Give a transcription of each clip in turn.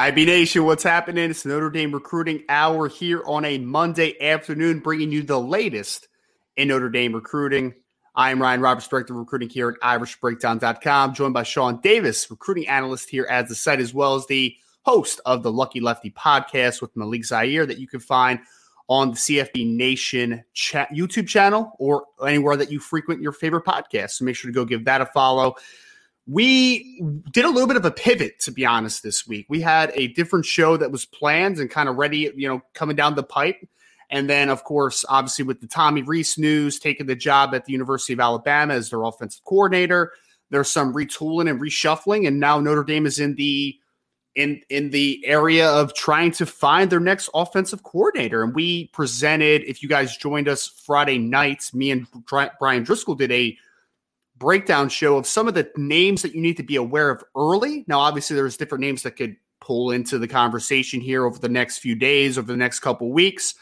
IB Nation, what's happening? It's Notre Dame Recruiting Hour here on a Monday afternoon, bringing you the latest in Notre Dame recruiting. I am Ryan Roberts, Director of Recruiting here at IrishBreakdown.com, joined by Sean Davis, recruiting analyst here at the site, as well as the host of the Lucky Lefty podcast with Malik Zaire that you can find on the CFB Nation chat, YouTube channel or anywhere that you frequent your favorite podcast. So make sure to go give that a follow we did a little bit of a pivot to be honest this week. We had a different show that was planned and kind of ready you know coming down the pipe. And then of course obviously with the tommy rees news taking the job at the university of alabama as their offensive coordinator there's some retooling and reshuffling and now notre dame is in the in in the area of trying to find their next offensive coordinator. And we presented if you guys joined us friday nights me and bryan driscoll did a breakdown show of some of the names that you need to be aware of early. Now, obviously, there's different names that could pull into the conversation here over the next few days, over the next couple weeks.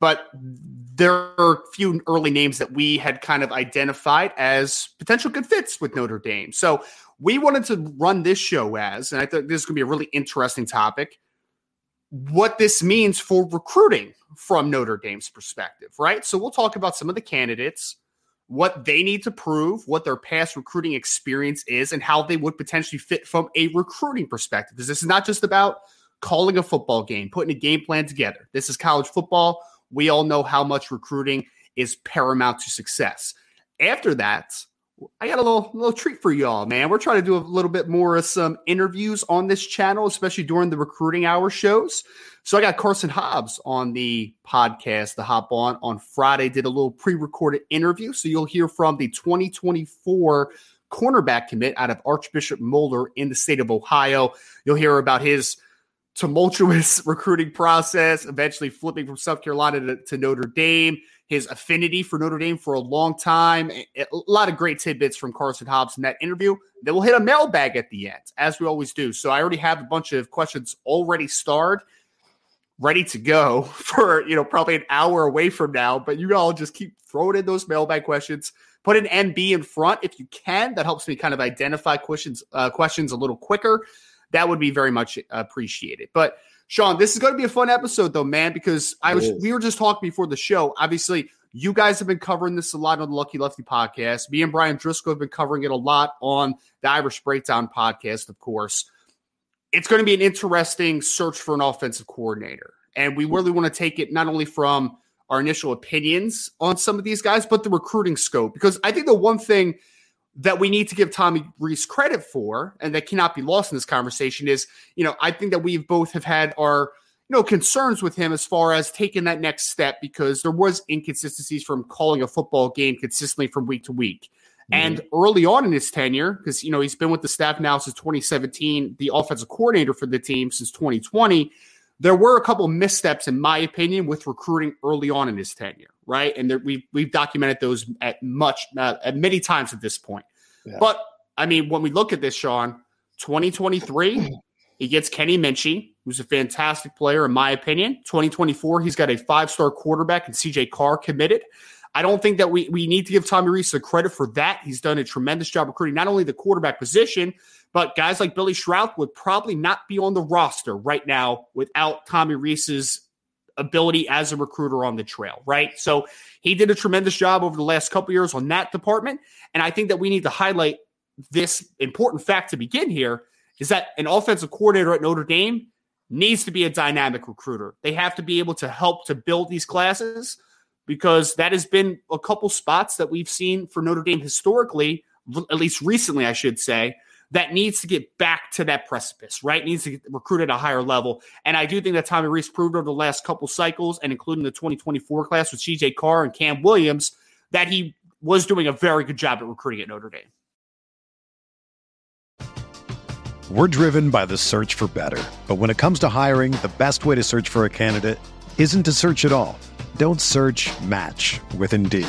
But there are a few early names that we had kind of identified as potential good fits with Notre Dame. So we wanted to run this show as, and I think this is going to be a really interesting topic, what this means for recruiting from Notre Dame's perspective, right? So we'll talk about some of the candidates what they need to prove, what their past recruiting experience is, and how they would potentially fit from a recruiting perspective. Because this is not just about calling a football game, putting a game plan together. This is college football. We all know how much recruiting is paramount to success. After that, I got a little little treat for y'all, man. We're trying to do a little bit more of some interviews on this channel, especially during the recruiting hour shows. So I got Karson Hobbs on the podcast, the Hop On on Friday. Did a little pre-recorded interview, so you'll hear from the 2024 cornerback commit out of Archbishop Moeller in the state of Ohio. You'll hear about his tumultuous recruiting process, eventually flipping from South Carolina to, to Notre Dame his affinity for Notre Dame for a long time. A lot of great tidbits from Karson Hobbs in that interview. Then we'll hit a mailbag at the end, as we always do. So I already have a bunch of questions already starred, ready to go for, you know, probably an hour away from now. But you all just keep throwing in those mailbag questions. Put an NB in front if you can. That helps me kind of identify questions uh, questions a little quicker. That would be very much appreciated. But Sean, this is going to be a fun episode, though, man, because I was we were just talking before the show. Obviously, you guys have been covering this a lot on the Lucky Lefty podcast. Me and Bryan Driscoll have been covering it a lot on the Irish Breakdown podcast, of course. It's going to be an interesting search for an offensive coordinator. And we really want to take it not only from our initial opinions on some of these guys, but the recruiting scope. Because I think the one thing – that we need to give Tommy Rees credit for, and that cannot be lost in this conversation, is you know I think that we both have had our you know concerns with him as far as taking that next step because there was inconsistencies from calling a football game consistently from week to week. Mm-hmm. And early on in his tenure, because you know he's been with the staff now since 2017, the offensive coordinator for the team since 2020, there were a couple missteps, in my opinion, with recruiting early on in his tenure, right? And there, we've we've documented those at much uh, at many times at this point. Yeah. But I mean, when we look at this, Sean, 2023, he gets Kenny Minchey, who's a fantastic player, in my opinion. 2024, he's got a five star quarterback and CJ Carr committed. I don't think that we, we need to give Tommy Rees the credit for that. He's done a tremendous job recruiting not only the quarterback position, but guys like Billy Schrauth would probably not be on the roster right now without Tommy Rees's ability as a recruiter on the trail, right? So he did a tremendous job over the last couple years on that department. And I think that we need to highlight this important fact to begin here is that an offensive coordinator at Notre Dame needs to be a dynamic recruiter. They have to be able to help to build these classes because that has been a couple spots that we've seen for Notre Dame historically, at least recently, I should say, that needs to get back to that precipice, right? Needs to get recruited at a higher level. And I do think that Tommy Rees proved over the last couple cycles, and including the 2024 class with CJ Carr and Cam Williams, that he was doing a very good job at recruiting at Notre Dame. We're driven by the search for better. But when it comes to hiring, the best way to search for a candidate isn't to search at all. Don't search match with Indeed.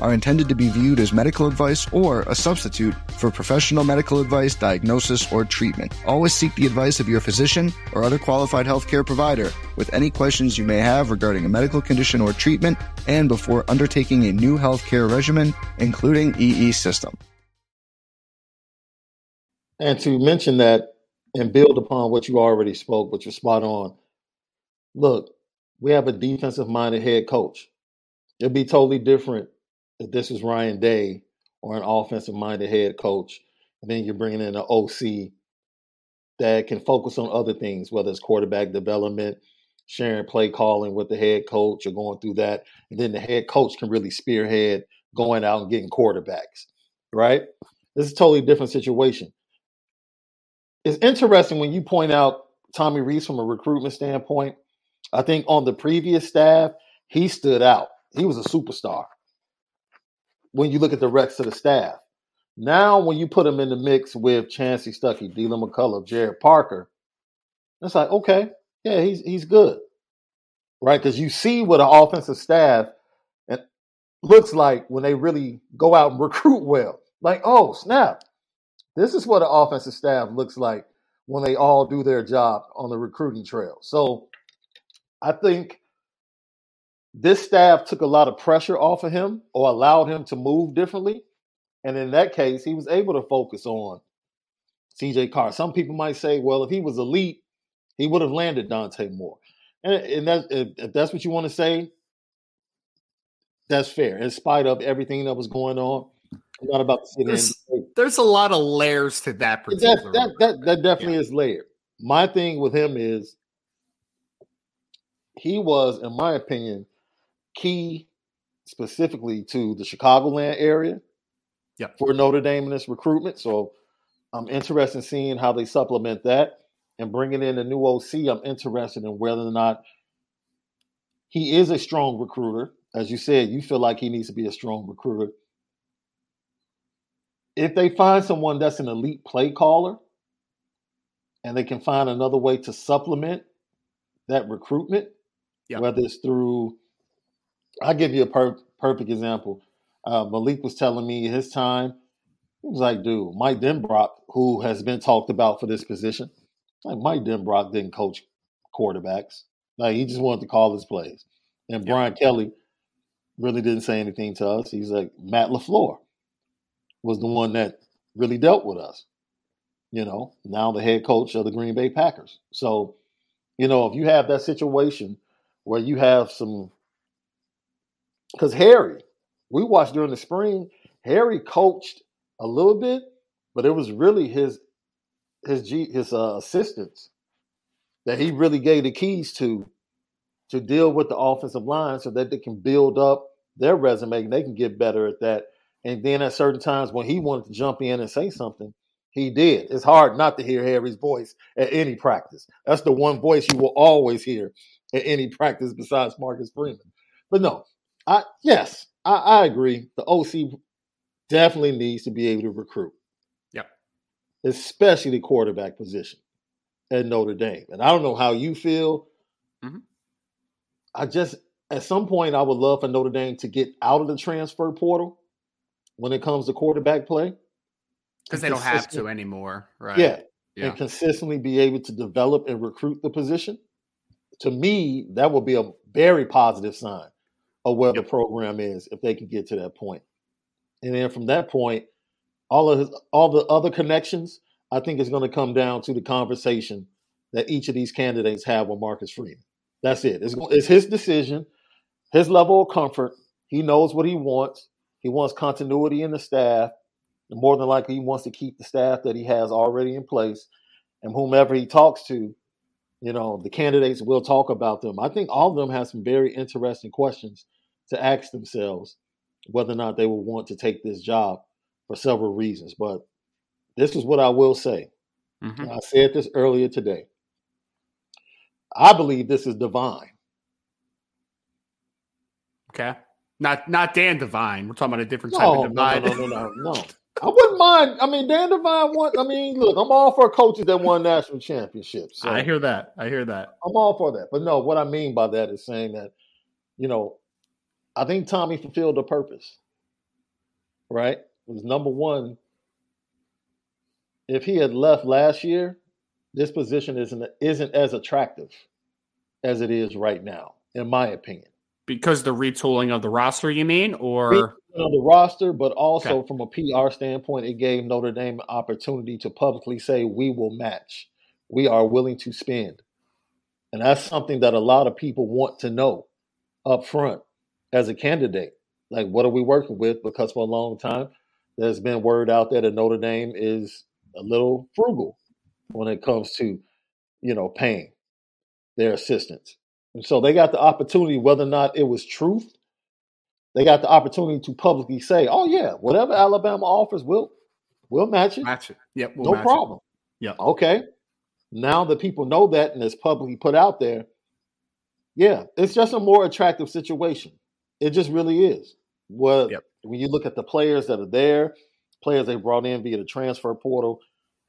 are intended to be viewed as medical advice or a substitute for professional medical advice, diagnosis, or treatment. Always seek the advice of your physician or other qualified healthcare provider with any questions you may have regarding a medical condition or treatment and before undertaking a new healthcare regimen, including EE system. And to mention that and build upon what you already spoke, but you're spot on. Look, we have a defensive minded head coach. It'd be totally different if this was Ryan Day or an offensive minded head coach, and then you're bringing in an OC that can focus on other things, whether it's quarterback development, sharing play calling with the head coach, or going through that. And then the head coach can really spearhead going out and getting quarterbacks, right? This is a totally different situation. It's interesting when you point out Tommy Rees from a recruitment standpoint. I think on the previous staff, he stood out. He was a superstar when you look at the rest of the staff. Now, when you put him in the mix with Chansi Stuckey, Deland McCullough, Jared Parker, it's like, okay, yeah, he's he's good. Right? Because you see what an offensive staff looks like when they really go out and recruit well. Like, oh, snap. This is what an offensive staff looks like when they all do their job on the recruiting trail. So I think this staff took a lot of pressure off of him or allowed him to move differently. And in that case, he was able to focus on CJ Carr. Some people might say, well, if he was elite, he would have landed Dante Moore. And, and that, if that's what you want to say, that's fair. In spite of everything that was going on, I'm not about to sit there's, there's a lot of layers to that particular. That, that, that, that definitely yeah. is layered. my thing with him is he was, in my opinion, key specifically to the Chicagoland area Yep. for Notre Dame in this recruitment. So I'm interested in seeing how they supplement that and bringing in a new OC. I'm interested in whether or not he is a strong recruiter. As you said, you feel like he needs to be a strong recruiter. If they find someone that's an elite play caller and they can find another way to supplement that recruitment, Yep. whether it's through, I'll give you a per- perfect example. Uh, Malik was telling me his time. He was like, dude, Mike Denbrock, who has been talked about for this position, like Mike Denbrock didn't coach quarterbacks. Like he just wanted to call his plays. And Yeah. Brian Kelly really didn't say anything to us. He's like Matt LaFleur was the one that really dealt with us. You know, now the head coach of the Green Bay Packers. So, you know, if you have that situation where you have some because Harry, we watched during the spring, Harry coached a little bit, but it was really his his G, his uh, assistants that he really gave the keys to to deal with the offensive line so that they can build up their resume and they can get better at that. And then at certain times when he wanted to jump in and say something, he did. It's hard not to hear Harry's voice at any practice. That's the one voice you will always hear at any practice besides Marcus Freeman. But no, I yes, I, I agree. The OC definitely needs to be able to recruit. Yep. Especially the quarterback position at Notre Dame. And I don't know how you feel. Mhm. I just at some point I would love for Notre Dame to get out of the transfer portal when it comes to quarterback play. because they don't have to anymore, right? Yeah. yeah. and consistently be able to develop and recruit the position, to me, that would be a very positive sign of where Yep. the program is if they can get to that point. And then from that point, all of his, all the other connections, I think is going to come down to the conversation that each of these candidates have with Marcus Freeman. That's it. It's, it's his decision, his level of comfort. He knows what he wants. He wants continuity in the staff. And more than likely, he wants to keep the staff that he has already in place. And whomever he talks to, you know, the candidates will talk about them. I think all of them have some very interesting questions to ask themselves whether or not they will want to take this job for several reasons. But this is what I will say. Mhm. I said this earlier today. I believe this is divine. Okay. Not not Dan Devine. We're talking about a different type of divine. no, no, no, no, no. I wouldn't mind. I mean, Dan Devine won. I mean, look, I'm all for coaches that won national championships. So I hear that. I hear that. I'm all for that. But no, what I mean by that is saying that, you know, I think Tommy fulfilled a purpose. Right? It was number one. If he had left last year, this position isn't isn't as attractive as it is right now, in my opinion. Because the retooling of the roster, you mean, or on the roster, but also Okay. from a PR standpoint, it gave Notre Dame an opportunity to publicly say, we will match. We are willing to spend. And that's something that a lot of people want to know up front as a candidate. Like, what are we working with? Because for a long time, there's been word out there that Notre Dame is a little frugal when it comes to, you know, paying their assistants. And so they got the opportunity, whether or not it was truth, they got the opportunity to publicly say, "Oh yeah, whatever Alabama offers, we'll we'll match it, match it? Yep. we'll no problem." Yeah. Okay. Now that people know that and it's publicly put out there, yeah, it's just a more attractive situation. It just really is. Well, Yep. when you look at the players that are there, players they brought in via the transfer portal,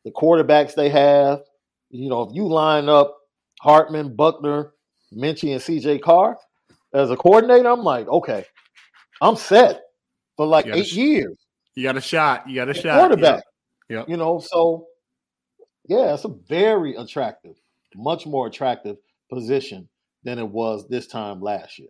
the quarterbacks they have, you know, if you line up Hartman, Buckner, Minchey, and CJ Carr as a coordinator, I'm like, okay, I'm set for like eight sh- years. You got a shot. You got a shot. quarterback. Yep. Yep. You know, so yeah, it's a very attractive, much more attractive position than it was this time last year.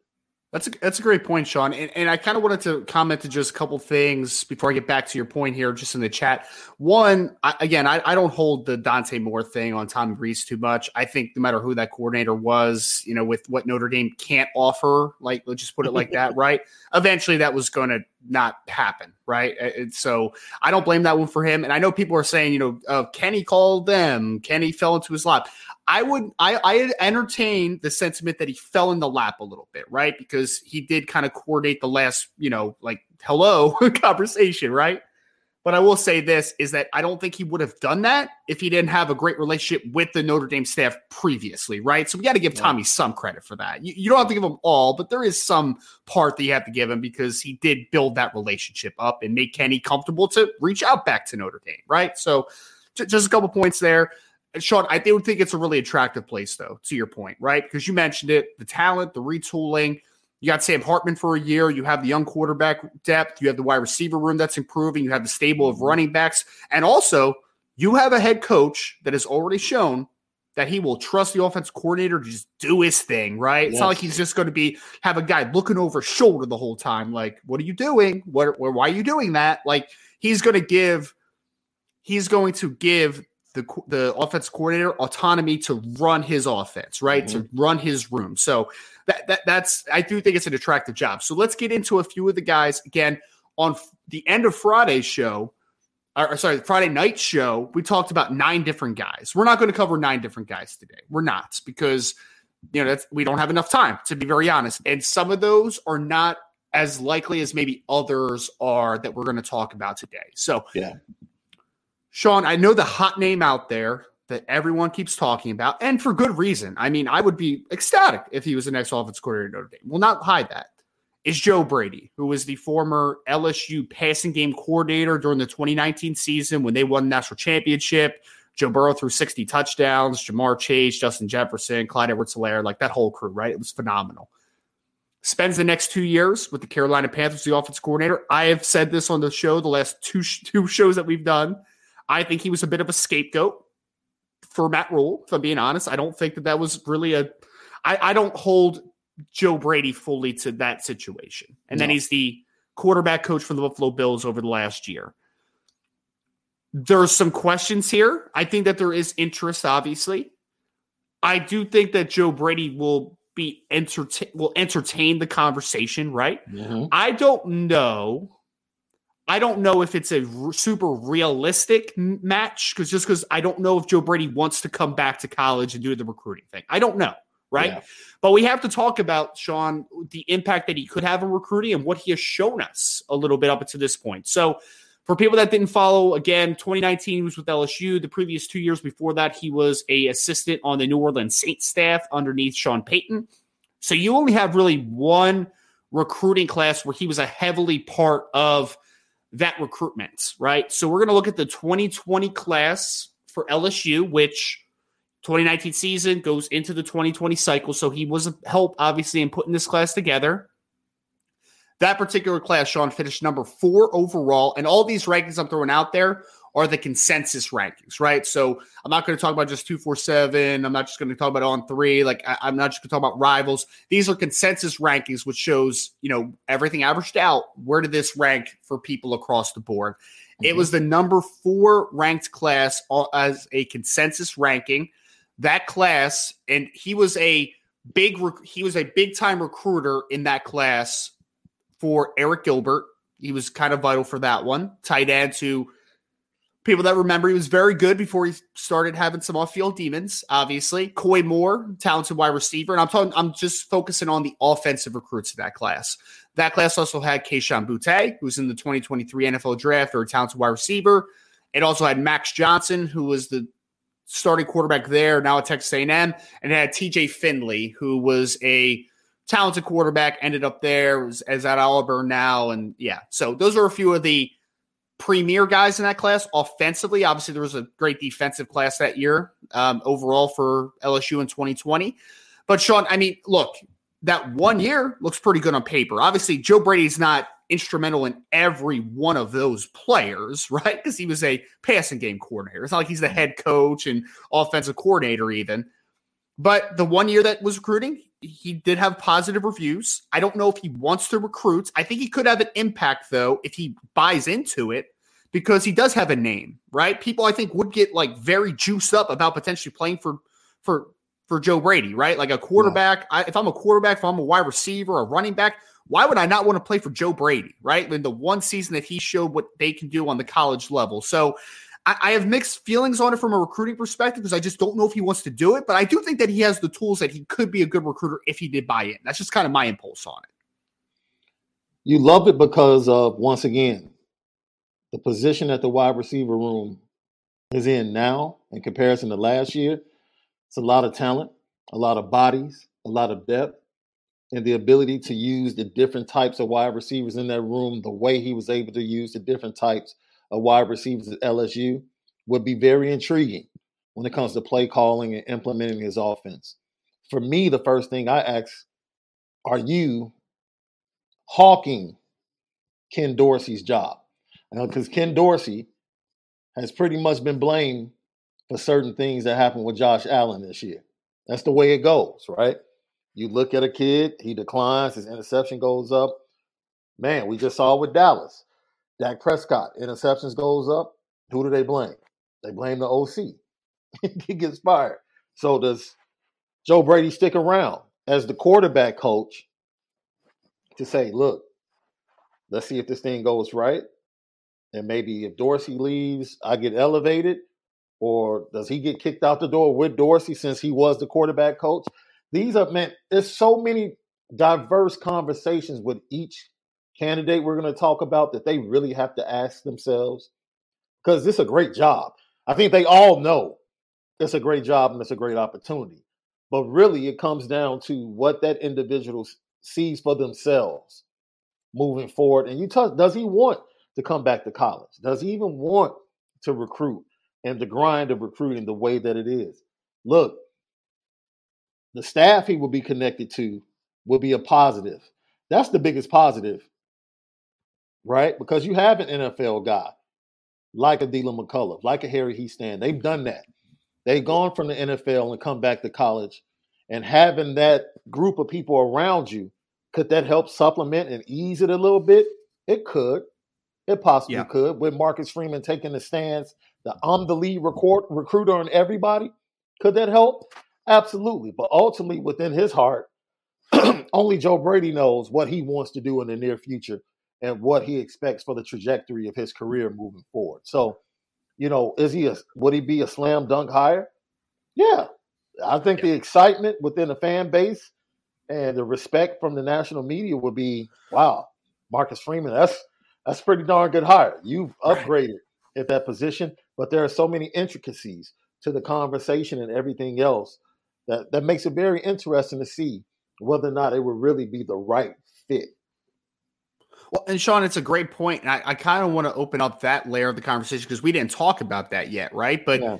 That's a, that's a great point, Sean. And, and I kind of wanted to comment to just a couple things before I get back to your point here, just in the chat. One, I, again, I, I don't hold the Dante Moore thing on Tom Rees too much. I think no matter who that coordinator was, you know, with what Notre Dame can't offer, like let's just put it like that, right? Eventually, that was going to not happen, right? And so I don't blame that one for him. And I know people are saying, you know, uh, Kenny called them, Kenny fell into his lap. I would, I, I entertain the sentiment that he fell in the lap a little bit, right? Because he did kind of coordinate the last, you know, like hello conversation, right? But I will say this is that I don't think he would have done that if he didn't have a great relationship with the Notre Dame staff previously, right? So we got to give Tommy some credit for that. You, you, don't have to give him all, but there is some part that you have to give him because he did build that relationship up and make Kenny comfortable to reach out back to Notre Dame, right? So just a couple points there. Sean, I would think it's a really attractive place, though, to your point, right? Because you mentioned it the talent, the retooling, you got Sam Hartman for a year. You have the young quarterback depth. You have the wide receiver room that's improving. You have the stable of mm-hmm. running backs. And also, you have a head coach that has already shown that he will trust the offense coordinator to just do his thing, right? Yes. It's not like he's just going to be have a guy looking over his shoulder the whole time. Like, what are you doing? What why are you doing that? Like, he's going to give he's going to give the the offense coordinator autonomy to run his offense, right? Mm-hmm. To run his room. So that, that that's I do think it's an attractive job. So let's get into a few of the guys again on the end of Friday's show. Or, sorry, Friday night show, we talked about nine different guys. We're not going to cover nine different guys today. We're not because you know that's we don't have enough time to be very honest. And some of those are not as likely as maybe others are that we're going to talk about today. So yeah, Sean, I know the hot name out there that everyone keeps talking about, and for good reason. I mean, I would be ecstatic if he was the next offense coordinator at Notre Dame. We'll not hide that. Is Joe Brady, who was the former LSU passing game coordinator during the 2019 season when they won the national championship. Joe Burrow threw 60 touchdowns, Ja'Marr Chase, Justin Jefferson, Clyde Edwards Helaire, like that whole crew, right? It was phenomenal. Spends the next two years with the Carolina Panthers, the offense coordinator. I have said this on the show, the last two, two shows that we've done. I think he was a bit of a scapegoat for Matt Rhule. If I'm being honest, I don't think that that was really a. I, I don't hold Joe Brady fully to that situation. And no. then he's the quarterback coach for the Buffalo Bills over the last year. There's some questions here. I think that there is interest, obviously. I do think that Joe Brady will be entertain will entertain the conversation, right? Mm-hmm. I don't know I don't know if it's a r- super realistic match because just because I don't know if Joe Brady wants to come back to college and do the recruiting thing. I don't know, right? Yeah. But we have to talk about Sean the impact that he could have in recruiting and what he has shown us a little bit up to this point. So, for people that didn't follow, again, 2019 he was with LSU. The previous two years before that, he was a assistant on the New Orleans Saints staff underneath Sean Payton. So you only have really one recruiting class where he was a heavily part of that recruitment, right? So we're going to look at the 2020 class for LSU, which 2019 season goes into the 2020 cycle. So he was a help, obviously, in putting this class together. That particular class, Sean, finished number four overall. And all these rankings I'm throwing out there are the consensus rankings, right? So I'm not going to talk about just 247. I'm not just going to talk about on three. Like I, am not just going to talk about rivals. These are consensus rankings, which shows, you know, everything averaged out. Where did this rank for people across the board? Mm-hmm. It was the number four ranked class as a consensus ranking. That class, and he was a big, he was a big time recruiter in that class for Arik Gilbert. He was kind of vital for that one. Tight end to People that remember he was very good before he started having some off-field demons. Obviously, Koy Moore, talented wide receiver, and I'm talking. I'm just focusing on the offensive recruits of that class. That class also had Kayshon Boutte, who's in the 2023 NFL Draft, or a talented wide receiver. It also had Max Johnson, who was the starting quarterback there, now at Texas A&M, and it had T.J. Finley, who was a talented quarterback, ended up there, as at Auburn now, and yeah. So those are a few of the premier guys in that class. Offensively, obviously, there was a great defensive class that year um, overall for LSU in 2020. But Sean, I mean, look, that one year looks pretty good on paper. Obviously, Joe Brady's not instrumental in every one of those players, right? Because he was a passing game coordinator. It's not like he's the head coach and offensive coordinator, even. But the one year that was recruiting, he did have positive reviews. I don't know if he wants to recruit. I think he could have an impact though if he buys into it because he does have a name, right? People I think would get like very juiced up about potentially playing for for for Joe Brady, right? Like a quarterback. Yeah. I, if I'm a quarterback, if I'm a wide receiver, a running back, why would I not want to play for Joe Brady, right? In the one season that he showed what they can do on the college level. So I, I have mixed feelings on it from a recruiting perspective because I just don't know if he wants to do it. But I do think that he has the tools that he could be a good recruiter if he did buy in. That's just kind of my impulse on it. You love it because of, once again, the position that the wide receiver room is in now in comparison to last year. It's a lot of talent, a lot of bodies, a lot of depth and the ability to use the different types of wide receivers in that room, the way he was able to use the different types of wide receivers at LSU would be very intriguing when it comes to play calling and implementing his offense. For me, the first thing I ask are you hawking Ken Dorsey's job? Because Ken Dorsey has pretty much been blamed for certain things that happened with Josh Allen this year. That's the way it goes, right? You look at a kid, he declines, his interception goes up. Man, we just saw with Dallas. Dak Prescott, interceptions goes up. Who do they blame? They blame the OC. he gets fired. So does Joe Brady stick around as the quarterback coach to say, look, let's see if this thing goes right. And maybe if Dorsey leaves, I get elevated. Or does he get kicked out the door with Dorsey since he was the quarterback coach? These are man, there's so many diverse conversations with each candidate we're going to talk about that they really have to ask themselves because this is a great job. I think they all know it's a great job and it's a great opportunity. But really, it comes down to what that individual sees for themselves moving forward. And you touch, does he want to come back to college? Does he even want to recruit and the grind of recruiting the way that it is? Look, the staff he will be connected to will be a positive. That's the biggest positive, right? Because you have an NFL guy like a Deland McCullough, like a Harry Hiestand. They've done that. They've gone from the NFL and come back to college. And having that group of people around you, could that help supplement and ease it a little bit? It could. It possibly yeah. could. With Marcus Freeman taking the stance, the I'm the lead record, recruiter on everybody, could that help? Absolutely. But ultimately, within his heart, only Joe Brady knows what he wants to do in the near future and what he expects for the trajectory of his mm-hmm. career moving forward. So, you know, is he a would he be a slam dunk hire? Yeah. I think yeah. the excitement within the fan base and the respect from the national media would be, wow, Marcus Freeman, that's that's pretty darn good hire. You've upgraded right. at that position, but there are so many intricacies to the conversation and everything else that, that makes it very interesting to see whether or not it would really be the right fit. Well, and Sean, it's a great point, and I, I kind of want to open up that layer of the conversation because we didn't talk about that yet, right? But yeah.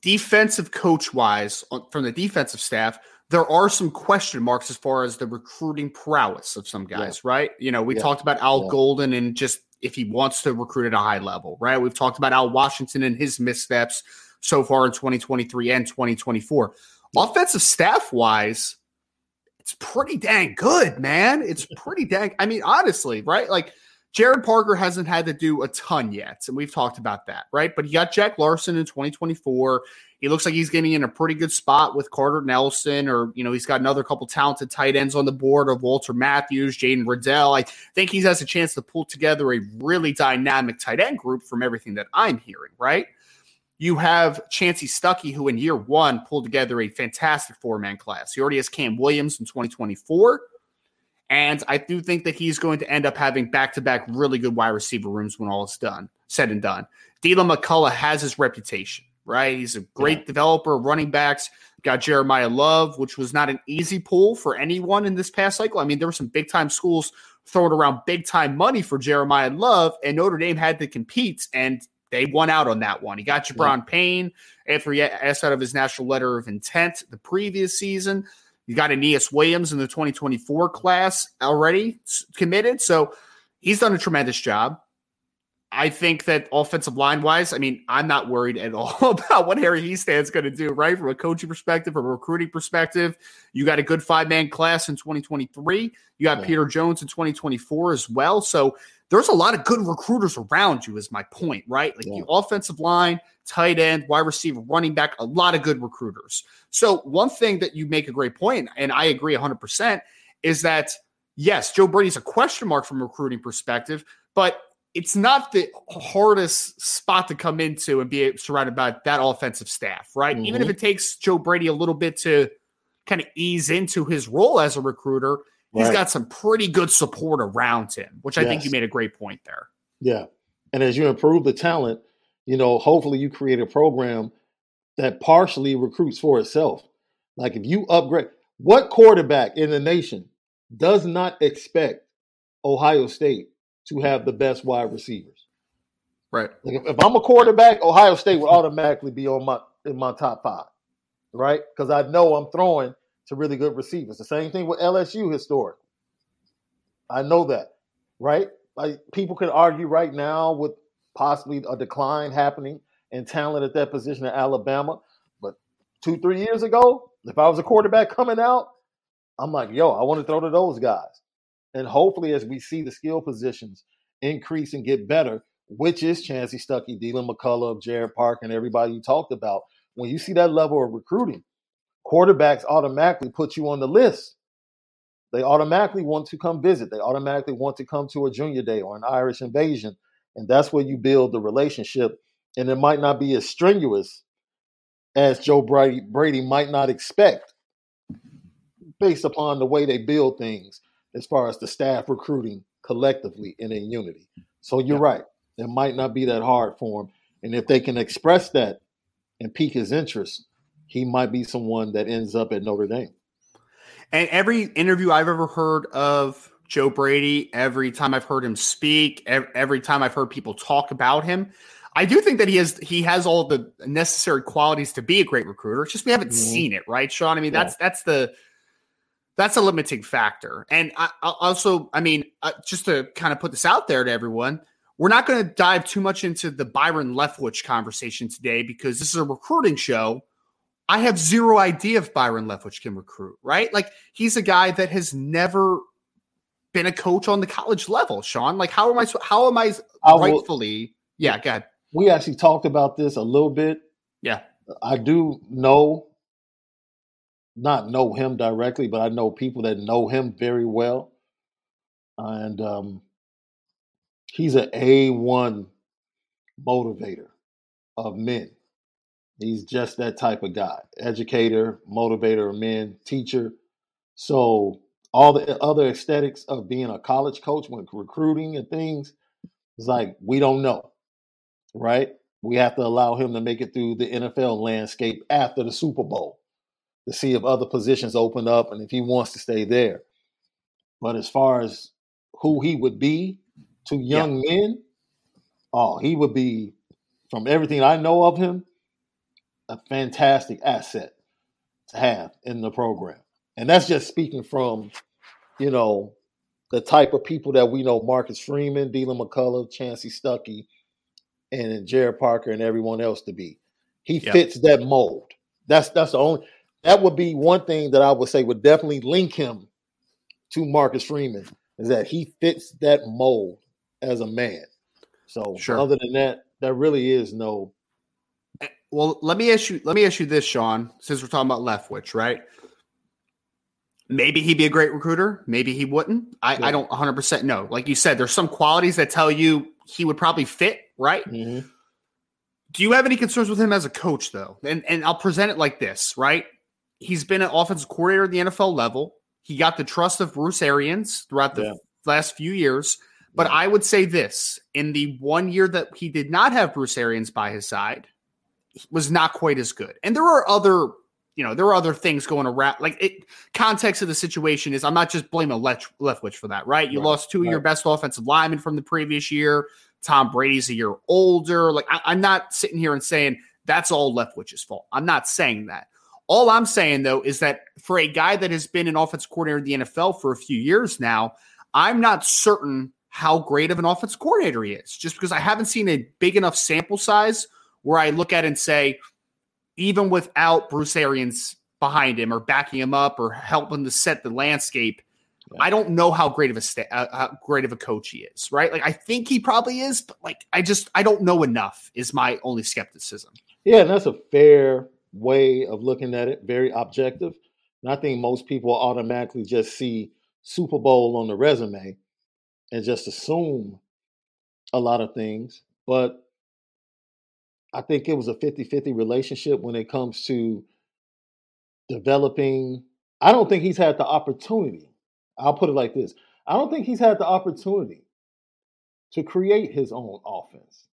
defensive coach wise, from the defensive staff, there are some question marks as far as the recruiting prowess of some guys, yeah. right? You know, we yeah. talked about Al Golden and just if he wants to recruit at a high level, right? We've talked about Al Washington and his missteps so far in 2023 and 2024. Offensive staff wise, it's pretty dang good, man. It's pretty dang. I mean, honestly, right? Like Jared Parker hasn't had to do a ton yet, and we've talked about that, right? But he got Jack Larsen in 2024. He looks like he's getting in a pretty good spot with Carter Nelson, or you know, he's got another couple talented tight ends on the board of Walter Matthews, Jaden Riddell. I think he has a chance to pull together a really dynamic tight end group from everything that I'm hearing, right? You have Chansi Stuckey, who in year one pulled together a fantastic four man class. He already has Cam Williams in 2024. And I do think that he's going to end up having back to back really good wide receiver rooms when all is done, said and done. Deland McCullough has his reputation, right? He's a great yeah. developer of running backs. Got Jeremiyah Love, which was not an easy pull for anyone in this past cycle. I mean, there were some big time schools throwing around big time money for Jeremiyah Love, and Notre Dame had to compete. And they won out on that one. He got yeah. Payne after he asked out of his national letter of intent the previous season. You got Aneyas Williams in the 2024 class already committed. So he's done a tremendous job. I think that offensive line wise, I mean, I'm not worried at all about what Harry Hiestand's going to do, right? From a coaching perspective, from a recruiting perspective. You got a good five man class in 2023. You got yeah. Peter Jones in 2024 as well. So there's a lot of good recruiters around you, is my point, right? Like yeah. the offensive line, tight end, wide receiver, running back, a lot of good recruiters. So, one thing that you make a great point, and I agree 100%, is that yes, Joe Brady's a question mark from a recruiting perspective, but it's not the hardest spot to come into and be surrounded by that offensive staff, right? Mm-hmm. Even if it takes Joe Brady a little bit to kind of ease into his role as a recruiter, he's right. got some pretty good support around him, which I yes. think you made a great point there. Yeah. And as you improve the talent, you know, hopefully you create a program that partially recruits for itself. Like if you upgrade, what quarterback in the nation does not expect Ohio State to have the best wide receivers? Right. Like if, if I'm a quarterback, Ohio State would automatically be on my in my top five, right? Because I know I'm throwing to really good receivers. The same thing with LSU historic. I know that, right? Like people can argue right now with possibly a decline happening in talent at that position in Alabama. But two, three years ago, if I was a quarterback coming out, I'm like, yo, I want to throw to those guys. And hopefully, as we see the skill positions increase and get better, which is Chansi Stuckey, Deland McCullough, Jared Park, and everybody you talked about, when you see that level of recruiting, quarterbacks automatically put you on the list. They automatically want to come visit. They automatically want to come to a junior day or an Irish invasion. And that's where you build the relationship. And it might not be as strenuous as Joe Brady, Brady might not expect based upon the way they build things as far as the staff recruiting collectively and in unity. So you're yeah. right. It might not be that hard for him. And if they can express that and pique his interest, he might be someone that ends up at Notre Dame. And every interview I've ever heard of Joe Brady, every time I've heard him speak, every time I've heard people talk about him, I do think that he has he has all the necessary qualities to be a great recruiter. It's just we haven't mm-hmm. seen it, right, Sean? I mean, yeah. that's that's the that's a limiting factor. And I, I also, I mean, uh, just to kind of put this out there to everyone, we're not going to dive too much into the Byron Leftwich conversation today because this is a recruiting show. I have zero idea if Byron Leftwich can recruit, right? Like he's a guy that has never been a coach on the college level, Sean. Like how am I how am I, I rightfully will, Yeah, go ahead. We actually talked about this a little bit. Yeah. I do know not know him directly, but I know people that know him very well. And um, he's an A1 motivator of men. He's just that type of guy educator, motivator of men, teacher. So, all the other aesthetics of being a college coach when recruiting and things, it's like we don't know, right? We have to allow him to make it through the NFL landscape after the Super Bowl to see if other positions open up and if he wants to stay there. But as far as who he would be to young yeah. men, oh, he would be, from everything I know of him, a fantastic asset to have in the program. And that's just speaking from, you know, the type of people that we know Marcus Freeman, Deland McCullough, Chansi Stuckey, and Jared Parker and everyone else to be. He yep. fits that mold. That's that's the only that would be one thing that I would say would definitely link him to Marcus Freeman is that he fits that mold as a man. So sure. other than that, there really is no. Well, let me ask you. Let me ask you this, Sean. Since we're talking about Leftwich, right? Maybe he'd be a great recruiter. Maybe he wouldn't. I, yeah. I don't 100 percent know. Like you said, there's some qualities that tell you he would probably fit, right? Mm-hmm. Do you have any concerns with him as a coach, though? And and I'll present it like this, right? he's been an offensive coordinator at the NFL level. He got the trust of Bruce Arians throughout the yeah. last few years. But yeah. I would say this in the one year that he did not have Bruce Arians by his side, was not quite as good. And there are other, you know, there are other things going around. Like it, context of the situation is I'm not just blaming Left, Leftwich for that, right? You right. lost two of right. your best offensive linemen from the previous year. Tom Brady's a year older. Like I, am not sitting here and saying that's all Leftwich's fault. I'm not saying that. All I'm saying though is that for a guy that has been an offensive coordinator in the NFL for a few years now, I'm not certain how great of an offensive coordinator he is, just because I haven't seen a big enough sample size where I look at and say, even without Bruce Arians behind him or backing him up or helping to set the landscape, yeah. I don't know how great of a sta- uh, how great of a coach he is, right? Like I think he probably is, but like I just I don't know enough. Is my only skepticism. Yeah, and that's a fair way of looking at it, very objective. And I think most people automatically just see Super Bowl on the resume and just assume a lot of things. But I think it was a 50 50 relationship when it comes to developing. I don't think he's had the opportunity. I'll put it like this I don't think he's had the opportunity to create his own offense.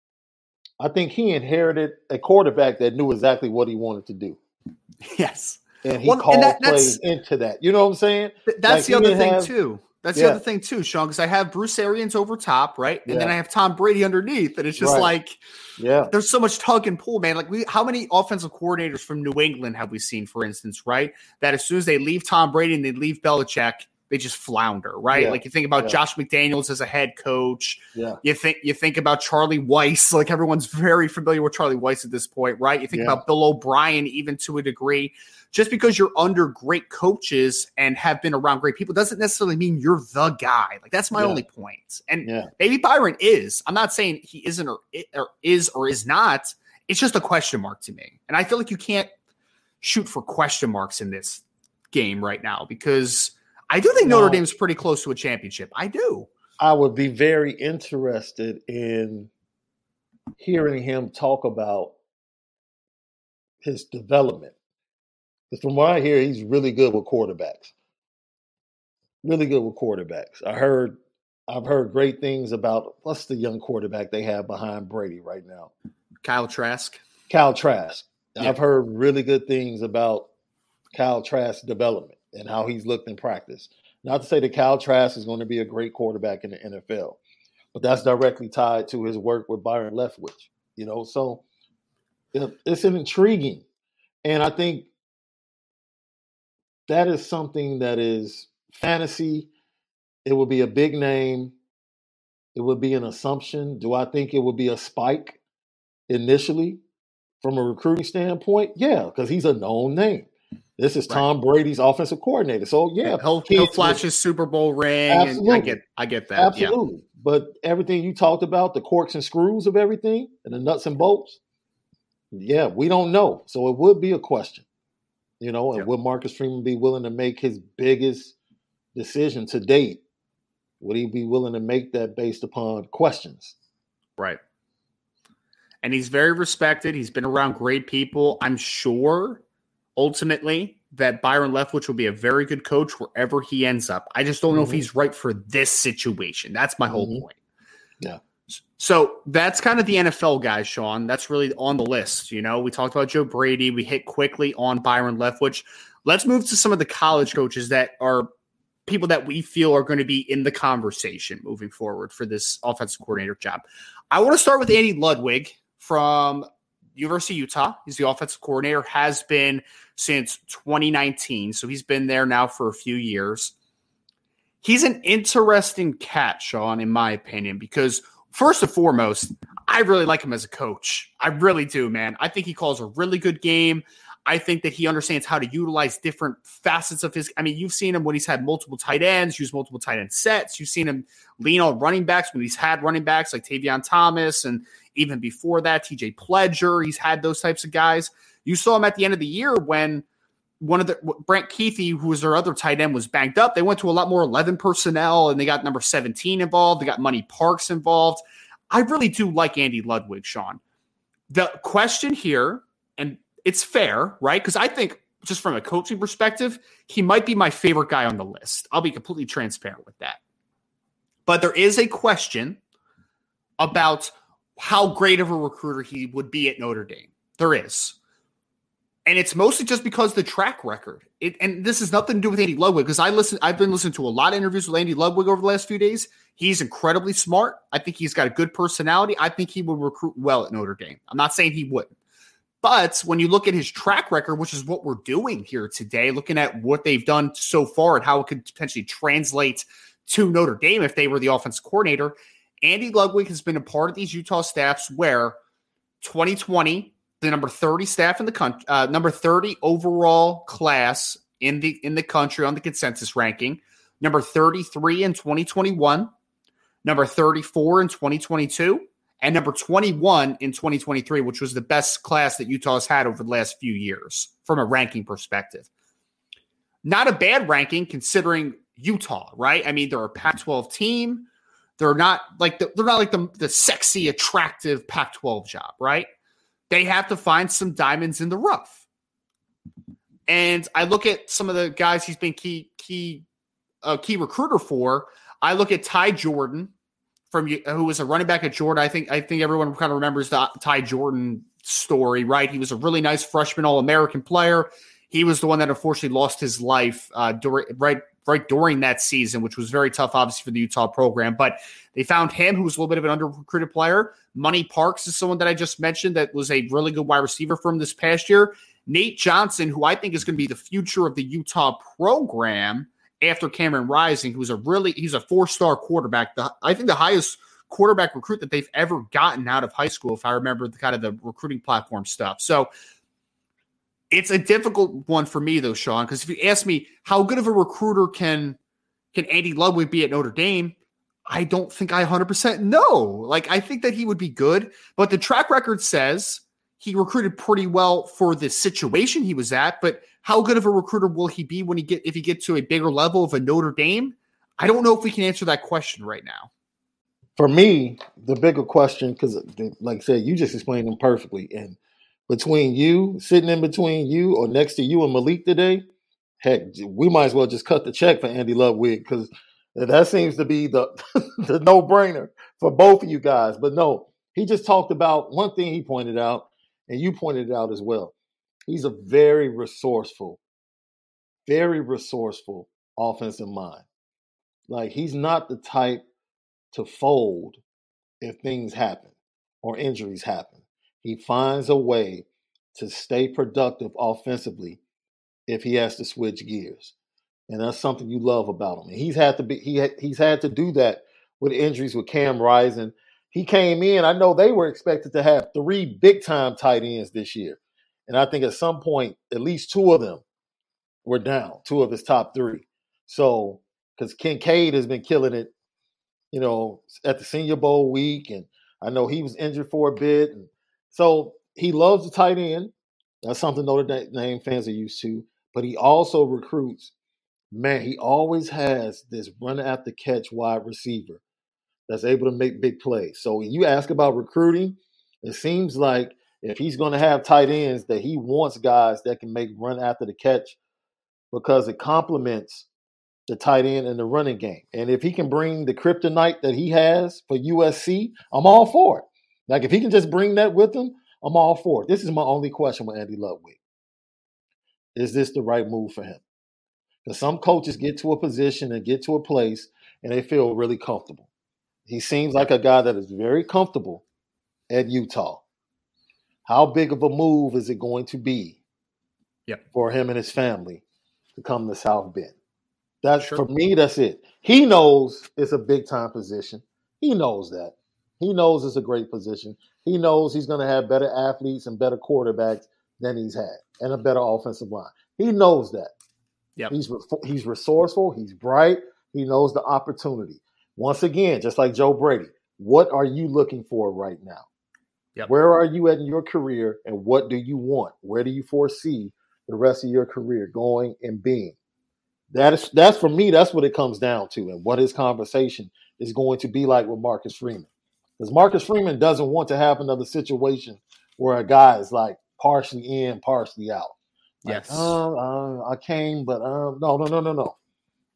I think he inherited a quarterback that knew exactly what he wanted to do. Yes. And he well, called and that, plays into that. You know what I'm saying? That's like the other thing, have, too. That's yeah. the other thing too, Sean, because I have Bruce Arians over top, right? And yeah. then I have Tom Brady underneath. And it's just right. like yeah, there's so much tug and pull, man. Like we how many offensive coordinators from New England have we seen, for instance, right? That as soon as they leave Tom Brady and they leave Belichick, they just flounder, right? Yeah. Like you think about yeah. Josh McDaniels as a head coach. Yeah. You think you think about Charlie Weis, like everyone's very familiar with Charlie Weis at this point, right? You think yeah. about Bill O'Brien even to a degree. Just because you're under great coaches and have been around great people doesn't necessarily mean you're the guy. Like that's my only point. And maybe Byron is. I'm not saying he isn't or, or is or is not. It's just a question mark to me. And I feel like you can't shoot for question marks in this game right now because I do think now, Notre Dame's pretty close to a championship. I do. I would be very interested in hearing him talk about his development. Because from what I hear, he's really good with quarterbacks. Really good with quarterbacks. I heard I've heard great things about what's the young quarterback they have behind Brady right now? Kyle Trask. Kyle Trask. Yeah. I've heard really good things about Kyle Trask's development and how he's looked in practice. Not to say that Kyle Trask is going to be a great quarterback in the NFL, but that's directly tied to his work with Byron Leftwich. You know, so it's an intriguing, and I think that is something that is fantasy. It would be a big name. It would be an assumption. Do I think it would be a spike initially from a recruiting standpoint? Yeah, because he's a known name. This is Tom right. Brady's offensive coordinator. So yeah, he'll, he'll flash his Super Bowl ring. Absolutely. I get I get that. Absolutely. Yeah. But everything you talked about, the corks and screws of everything and the nuts and bolts, yeah, we don't know. So it would be a question. You know, and would Marcus Freeman be willing to make his biggest decision to date? Would he be willing to make that based upon questions? Right. And he's very respected. He's been around great people. I'm sure ultimately that Byron Leftwich will be a very good coach wherever he ends up. I just don't know mm-hmm. if he's right for this situation. That's my whole mm-hmm. point. Yeah. So that's kind of the NFL guys, Sean. That's really on the list. You know, we talked about Joe Brady. We hit quickly on Byron Leftwich. Let's move to some of the college coaches that are people that we feel are going to be in the conversation moving forward for this offensive coordinator job. I want to start with Andy Ludwig from University of Utah. He's the offensive coordinator, has been since 2019. So he's been there now for a few years. He's an interesting cat, Sean, in my opinion, because first and foremost, I really like him as a coach. I really do, man. I think he calls a really good game. I think that he understands how to utilize different facets of his. I mean, you've seen him when he's had multiple tight ends, use multiple tight end sets. You've seen him lean on running backs when he's had running backs like Tavion Thomas, and even before that, TJ Pledger. He's had those types of guys. You saw him at the end of the year when one of the Brant Kuithe, who was their other tight end, was banged up. They went to a lot more 11 personnel and they got number 17 involved. They got Money Parks involved. I really do like Andy Ludwig, Sean. The question here, and it's fair, right? Because I think just from a coaching perspective, he might be my favorite guy on the list. I'll be completely transparent with that. But there is a question about how great of a recruiter he would be at Notre Dame. There is. And it's mostly just because the track record. It, and this has nothing to do with Andy Ludwig because I listen. I've been listening to a lot of interviews with Andy Ludwig over the last few days. He's incredibly smart. I think he's got a good personality. I think he would recruit well at Notre Dame. I'm not saying he wouldn't. But when you look at his track record, which is what we're doing here today, looking at what they've done so far and how it could potentially translate to Notre Dame if they were the offense coordinator, Andy Ludwig has been a part of these Utah staffs where 2020, the number 30 staff in the country, uh, number 30 overall class in the in the country on the consensus ranking, number 33 in 2021, number 34 in 2022, and number 21 in 2023, which was the best class that Utah has had over the last few years from a ranking perspective. Not a bad ranking considering Utah, right? I mean, they're a Pac-12 team. They're not like the, they're not like the, the sexy, attractive Pac-12 job, right? They have to find some diamonds in the rough. And I look at some of the guys he's been key key uh, key recruiter for. I look at Ty Jordan from who was a running back at Jordan. I think I think everyone kind of remembers the Ty Jordan story, right? He was a really nice freshman All American player. He was the one that unfortunately lost his life uh, during right right during that season, which was very tough, obviously, for the Utah program. But they found him, who was a little bit of an under recruited player. Money Parks is someone that I just mentioned that was a really good wide receiver for him this past year. Nate Johnson, who I think is going to be the future of the Utah program after Cameron Rising, who's a really he's a four star quarterback. The, I think the highest quarterback recruit that they've ever gotten out of high school, if I remember the kind of the recruiting platform stuff. So it's a difficult one for me though, Sean, because if you ask me how good of a recruiter can can Andy Ludwig be at Notre Dame, I don't think I 100% know. Like I think that he would be good, but the track record says he recruited pretty well for the situation he was at, but how good of a recruiter will he be when he get if he gets to a bigger level of a Notre Dame? I don't know if we can answer that question right now. For me, the bigger question, because like I said, you just explained them perfectly, and between you, sitting in between you or next to you and Malik today, heck, we might as well just cut the check for Andy Ludwig because that seems to be the the no brainer for both of you guys. But no, he just talked about one thing he pointed out, and you pointed it out as well. He's a very resourceful, very resourceful offensive mind. Like he's not the type to fold if things happen or injuries happen. He finds a way to stay productive offensively if he has to switch gears. And that's something you love about him. And he's had to be he he's had to do that with injuries with Cam Rising. He came in, I know they were expected to have three big time tight ends this year. And I think at some point, at least two of them were down, two of his top three. So, because Kincaid has been killing it, you know, at the Senior Bowl week. And I know he was injured for a bit. And so he loves the tight end. That's something Notre Dame fans are used to. But he also recruits. Man, he always has this run after catch wide receiver that's able to make big plays. So you ask about recruiting, it seems like if he's going to have tight ends, that he wants guys that can make run after the catch because it complements the tight end in the running game. And if he can bring the kryptonite that he has for USC, I'm all for it. Like if he can just bring that with him, I'm all for it. This is my only question with Andy Ludwig. Is this the right move for him? Because some coaches get to a position and get to a place and they feel really comfortable. He seems like a guy that is very comfortable at Utah. How big of a move is it going to be yep. for him and his family to come to South Bend? That's sure. for me, that's it. He knows it's a big time position. He knows that. He knows it's a great position. He knows he's going to have better athletes and better quarterbacks than he's had, and a better offensive line. He knows that. Yep. He's he's resourceful. He's bright. He knows the opportunity. Once again, just like Joe Brady, what are you looking for right now? Yep. Where are you at in your career, and what do you want? Where do you foresee the rest of your career going and being? That is that's for me. That's what it comes down to, and what his conversation is going to be like with Marcus Freeman. Because Marcus Freeman doesn't want to have another situation where a guy is like partially in, partially out. Like, yes. Uh, uh, I came, but uh, no, no, no, no, no.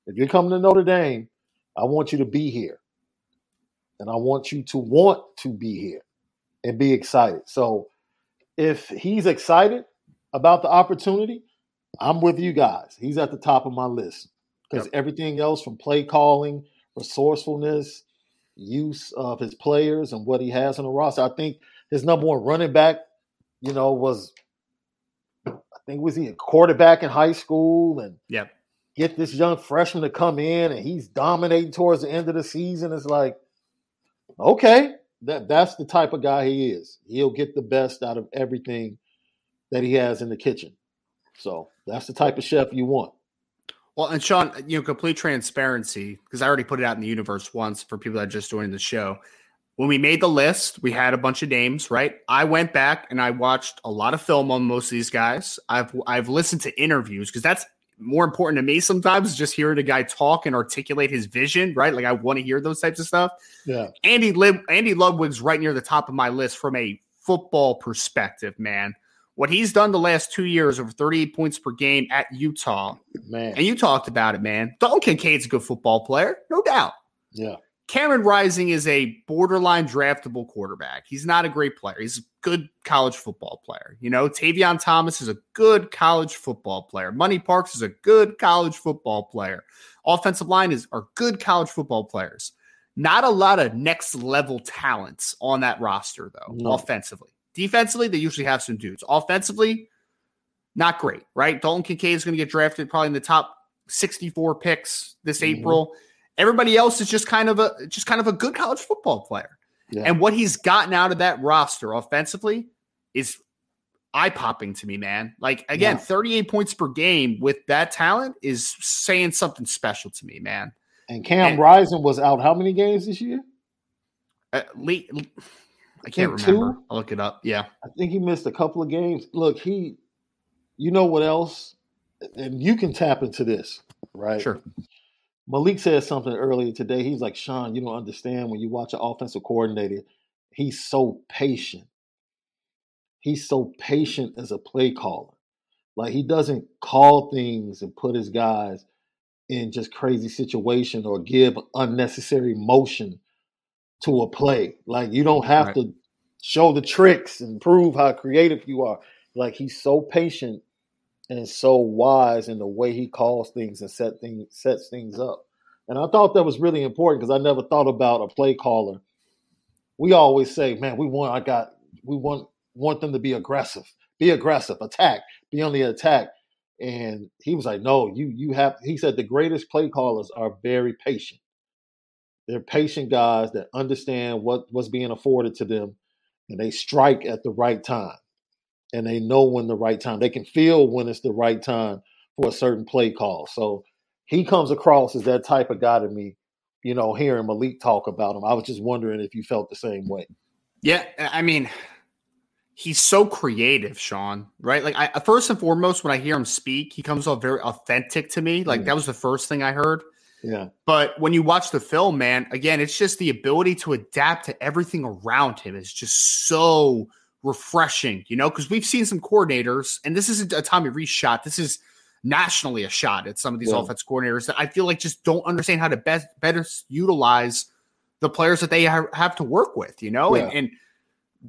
If you're coming to Notre Dame, I want you to be here. And I want you to want to be here and be excited. So if he's excited about the opportunity, I'm with you guys. He's at the top of my list because yep. everything else from play calling, resourcefulness, use of his players and what he has on the roster. I think his number one running back, you know, was I think was he a quarterback in high school and get this young freshman to come in and he's dominating towards the end of the season. It's like, okay, that that's the type of guy he is. He'll get the best out of everything that he has in the kitchen. So that's the type of chef you want. Well, and Sean, you know, complete transparency, because I already put it out in the universe once for people that just joined the show. When we made the list, we had a bunch of names, right? I went back and I watched a lot of film on most of these guys. I've I've listened to interviews because that's more important to me sometimes just hearing a guy talk and articulate his vision, right? Like I want to hear those types of stuff. Yeah. Andy Lib- Andy Ludwig's right near the top of my list from a football perspective, man. What he's done the last two years over 38 points per game at Utah. Man. And you talked about it, man. Dalton Kincaid's a good football player, no doubt. Yeah. Cameron Rising is a borderline draftable quarterback. He's not a great player. He's a good college football player. You know, Tavion Thomas is a good college football player. Money Parks is a good college football player. Offensive line is are good college football players. Not a lot of next level talents on that roster, though, No. offensively. Defensively, they usually have some dudes. Offensively, not great, right? Dalton Kincaid is going to get drafted probably in the top 64 picks this Mhm. April. Everybody else is just kind of a just kind of a good college football player. Yeah. And what he's gotten out of that roster offensively is eye popping to me, man. Like again, Yeah. 38 points per game with that talent is saying something special to me, man. and Cam and- Rising was out how many games this year? Uh, le- I can't remember. two? I'll look it up. Yeah. I think he missed a couple of games. Look, he, you know what else? And you can tap into this, right? Sure. Malik said something earlier today. He's like, Sean, you don't understand when you watch an offensive coordinator, he's so patient. He's so patient as a play caller. Like he doesn't call things and put his guys in just crazy situation or give unnecessary motion to a play. Like you don't have Right. to show the tricks and prove how creative you are. Like he's so patient and so wise in the way he calls things and set things sets things up. And I thought that was really important because I never thought about a play caller. We always say, "Man, we want I got we want want them to be aggressive, be aggressive, attack, be on the attack." And he was like, "No, you you have." He said the greatest play callers are very patient. They're patient guys that understand what what's being afforded to them, and they strike at the right time and they know when the right time. They can feel when it's the right time for a certain play call. So he comes across as that type of guy to me. You know, hearing Malik talk about him, I was just wondering if you felt the same way. Yeah, I mean, he's so creative, Sean. Right? Like, I first and foremost, when I hear him speak, he comes off very authentic to me. Like Mm. that was the first thing I heard. Yeah, But when you watch the film, man, again, it's just the ability to adapt to everything around him is just so refreshing, you know, because we've seen some coordinators, and this isn't a Tommy Rees shot. This is nationally a shot at some of these Yeah. offense coordinators that I feel like just don't understand how to best better utilize the players that they ha- have to work with, you know, and, and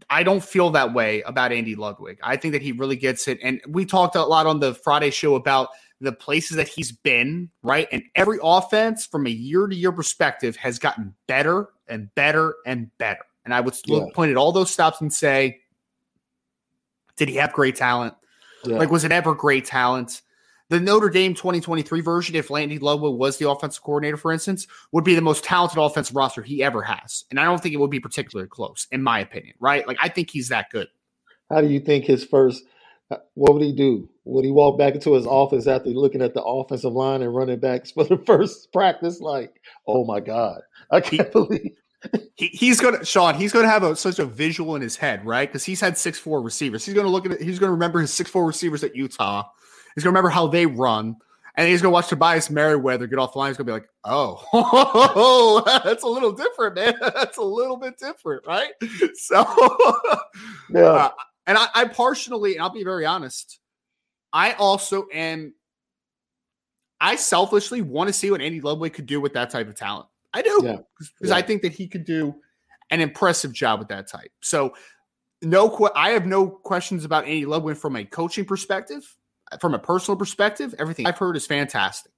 I don't feel that way about Andy Ludwig. I think that he really gets it. And we talked a lot on the Friday show about the places that he's been, right? And every offense from a year to year perspective has gotten better and better and better. And I would Yeah. point at all those stops and say, did he have great talent? yeah, Like, was it ever great talent? The Notre Dame 2023 version, if Andy Ludwig was the offensive coordinator, for instance, would be the most talented offensive roster he ever has. And I don't think it would be particularly close, in my opinion, right? Like, I think he's that good. How do you think his first? uh, What would he do? Would he walked back into his office after looking at the offensive line and running backs for the first practice? Like, oh my god, I can't believe. He, he's gonna Sean. He's gonna have a, such a visual in his head, right? Because he's had six four receivers. He's gonna look at it. He's gonna remember his six four receivers at Utah. He's gonna remember how they run, and he's gonna watch Tobias Merriweather get off the line. He's gonna be like, "Oh, that's a little different, man. That's a little bit different, right?" So, Yeah, uh, and I, I partially, and I'll be very honest, I also am. I selfishly want to see what Andy Ludwig could do with that type of talent. I do because Yeah. I think that he could do an impressive job with that type. So, no, que- I have no questions about Andy Ludwig from a coaching perspective, from a personal perspective. Everything I've heard is fantastic.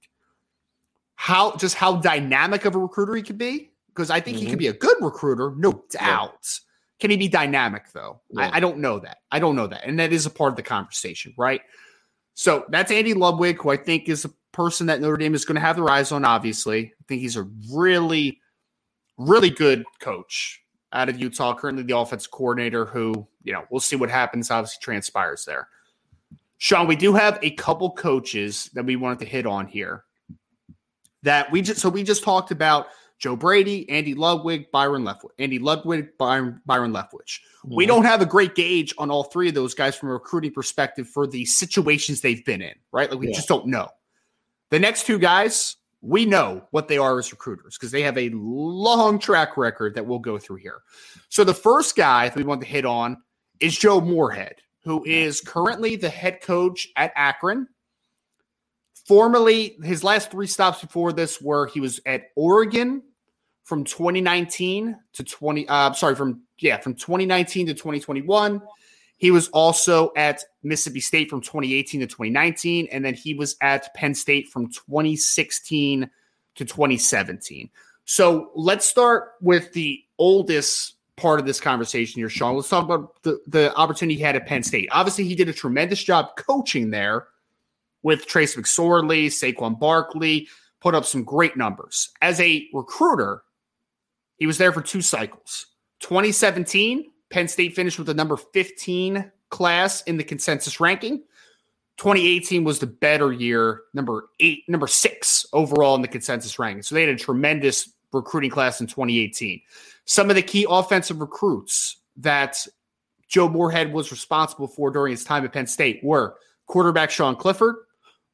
How just how dynamic of a recruiter he could be, because I think he Mhm. could be a good recruiter, no doubt. Can he be dynamic though? Yeah. I, I don't know that. I don't know that, and that is a part of the conversation, right? So that's Andy Ludwig, who I think is a person that Notre Dame is going to have their eyes on. Obviously, I think he's a really, really good coach out of Utah. Currently, the offense coordinator. Who you know, we'll see what happens. Obviously, transpires there. Sean, we do have a couple coaches that we wanted to hit on here. That we just so we just talked about Joe Brady, Andy Ludwig, Byron Leftwich, Andy Ludwig, Byron, Byron Leftwich. We Mhm. don't have a great gauge on all three of those guys from a recruiting perspective for the situations they've been in, right? Like we Yeah. just don't know. The next two guys, we know what they are as recruiters because they have a long track record that we'll go through here. So the first guy that we want to hit on is Joe Moorhead, who is currently the head coach at Akron. Formerly, his last three stops before this were he was at Oregon from 2019 to 20. Uh, sorry, from yeah, from 2019 to 2021. He was also at Mississippi State from 2018 to 2019, and then he was at Penn State from 2016 to 2017. So let's start with the oldest part of this conversation here, Sean. Let's talk about the, the opportunity he had at Penn State. Obviously, he did a tremendous job coaching there with Trace McSorley, Saquon Barkley, put up some great numbers. As a recruiter, he was there for two cycles. 2017, Penn State finished with the number 15 class in the consensus ranking. 2018 was the better year, number eight, number six overall in the consensus ranking. So they had a tremendous recruiting class in 2018. Some of the key offensive recruits that Joe Moorhead was responsible for during his time at Penn State were quarterback Sean Clifford,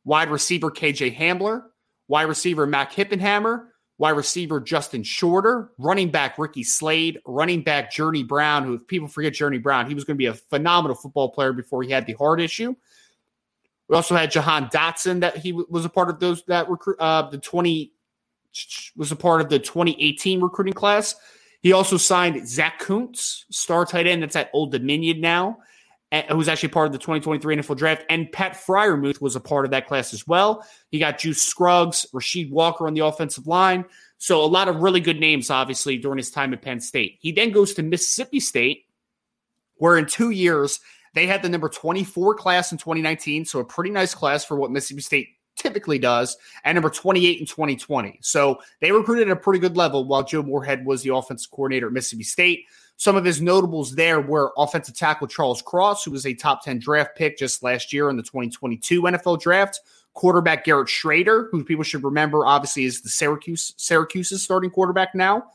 wide receiver KJ Hamler, wide receiver Mac Hippenhammer, wide receiver Justin Shorter, running back Ricky Slade, running back Journey Brown, who, if people forget Journey Brown, he was going to be a phenomenal football player before he had the heart issue. We also had Jahan Dotson that he was a part of those that recruit uh, the 20 was a part of the 2018 recruiting class. He also signed Zach Kuntz, star tight end that's at Old Dominion now who's actually part of the 2023 NFL draft, and Pat Freiermuth was a part of that class as well. He got Juice Scruggs, Rasheed Walker on the offensive line. So a lot of really good names, obviously, during his time at Penn State. He then goes to Mississippi State, where in two years they had the number 24 class in 2019. So a pretty nice class for what Mississippi State typically does, and number 28 in 2020. So they recruited at a pretty good level while Joe Moorhead was the offensive coordinator at Mississippi State. Some of his notables there were offensive tackle Charles Cross, who was a top 10 draft pick just last year in the 2022 NFL draft. Quarterback Garrett Shrader, who people should remember, obviously is the Syracuse Syracuse's starting quarterback now.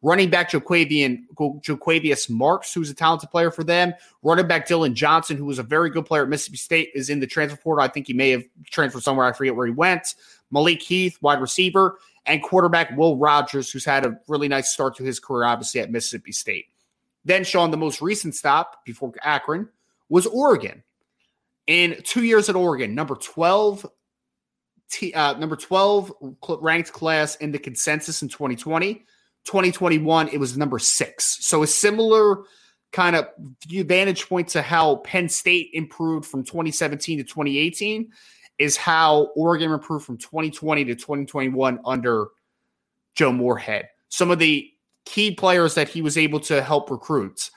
Running back Jo'quavian, Jo'quavious Marks, who's a talented player for them. Running back Dillon Johnson, who was a very good player at Mississippi State, is in the transfer portal. I think he may have transferred somewhere. I forget where he went. Malik Heath, wide receiver, and quarterback Will Rogers, who's had a really nice start to his career, obviously at Mississippi State. Then, Sean, the most recent stop before Akron was Oregon. In two years at Oregon, number 12, t- uh, number 12 ranked class in the consensus in 2020. 2021, it was number six. So a similar kind of vantage point to how Penn State improved from 2017 to 2018 is how Oregon improved from 2020 to 2021 under Joe Moorhead. Some of the key players that he was able to help recruit.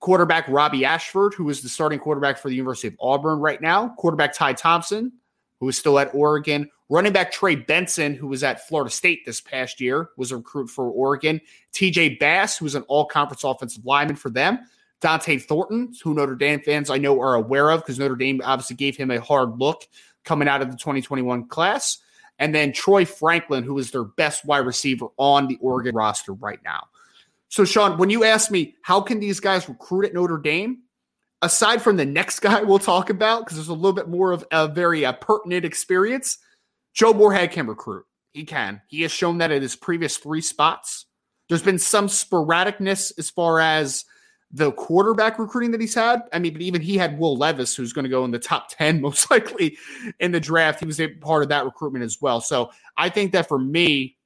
Quarterback Robby Ashford, who is the starting quarterback for the University of Auburn right now. Quarterback Ty Thompson, who is still at Oregon. Running back Trey Benson, who was at Florida State this past year, was a recruit for Oregon. TJ Bass, who's an all conference offensive lineman for them. Dont'e Thornton, who Notre Dame fans I know are aware of because Notre Dame obviously gave him a hard look coming out of the 2021 class. And then Troy Franklin, who is their best wide receiver on the Oregon roster right now. So, Sean, when you ask me how can these guys recruit at Notre Dame, aside from the next guy we'll talk about, because there's a little bit more of a very uh, pertinent experience, Joe Moorhead can recruit. He can. He has shown that at his previous three spots. There's been some sporadicness as far as the quarterback recruiting that he's had. I mean, but even he had Will Levis, who's going to go in the top 10 most likely in the draft. He was a part of that recruitment as well. So I think that for me,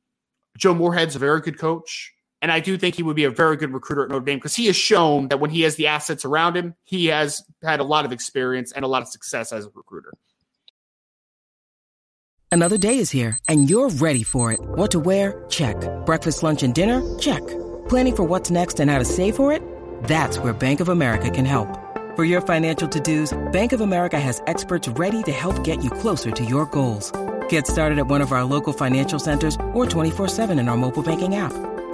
Joe Moorhead's a very good coach. And I do think he would be a very good recruiter at Notre Dame because he has shown that when he has the assets around him, he has had a lot of experience and a lot of success as a recruiter. Another day is here and you're ready for it. What to wear? Check. Breakfast, lunch, and dinner? Check. Planning for what's next and how to save for it? That's where Bank of America can help. For your financial to dos, Bank of America has experts ready to help get you closer to your goals. Get started at one of our local financial centers or 24 7 in our mobile banking app.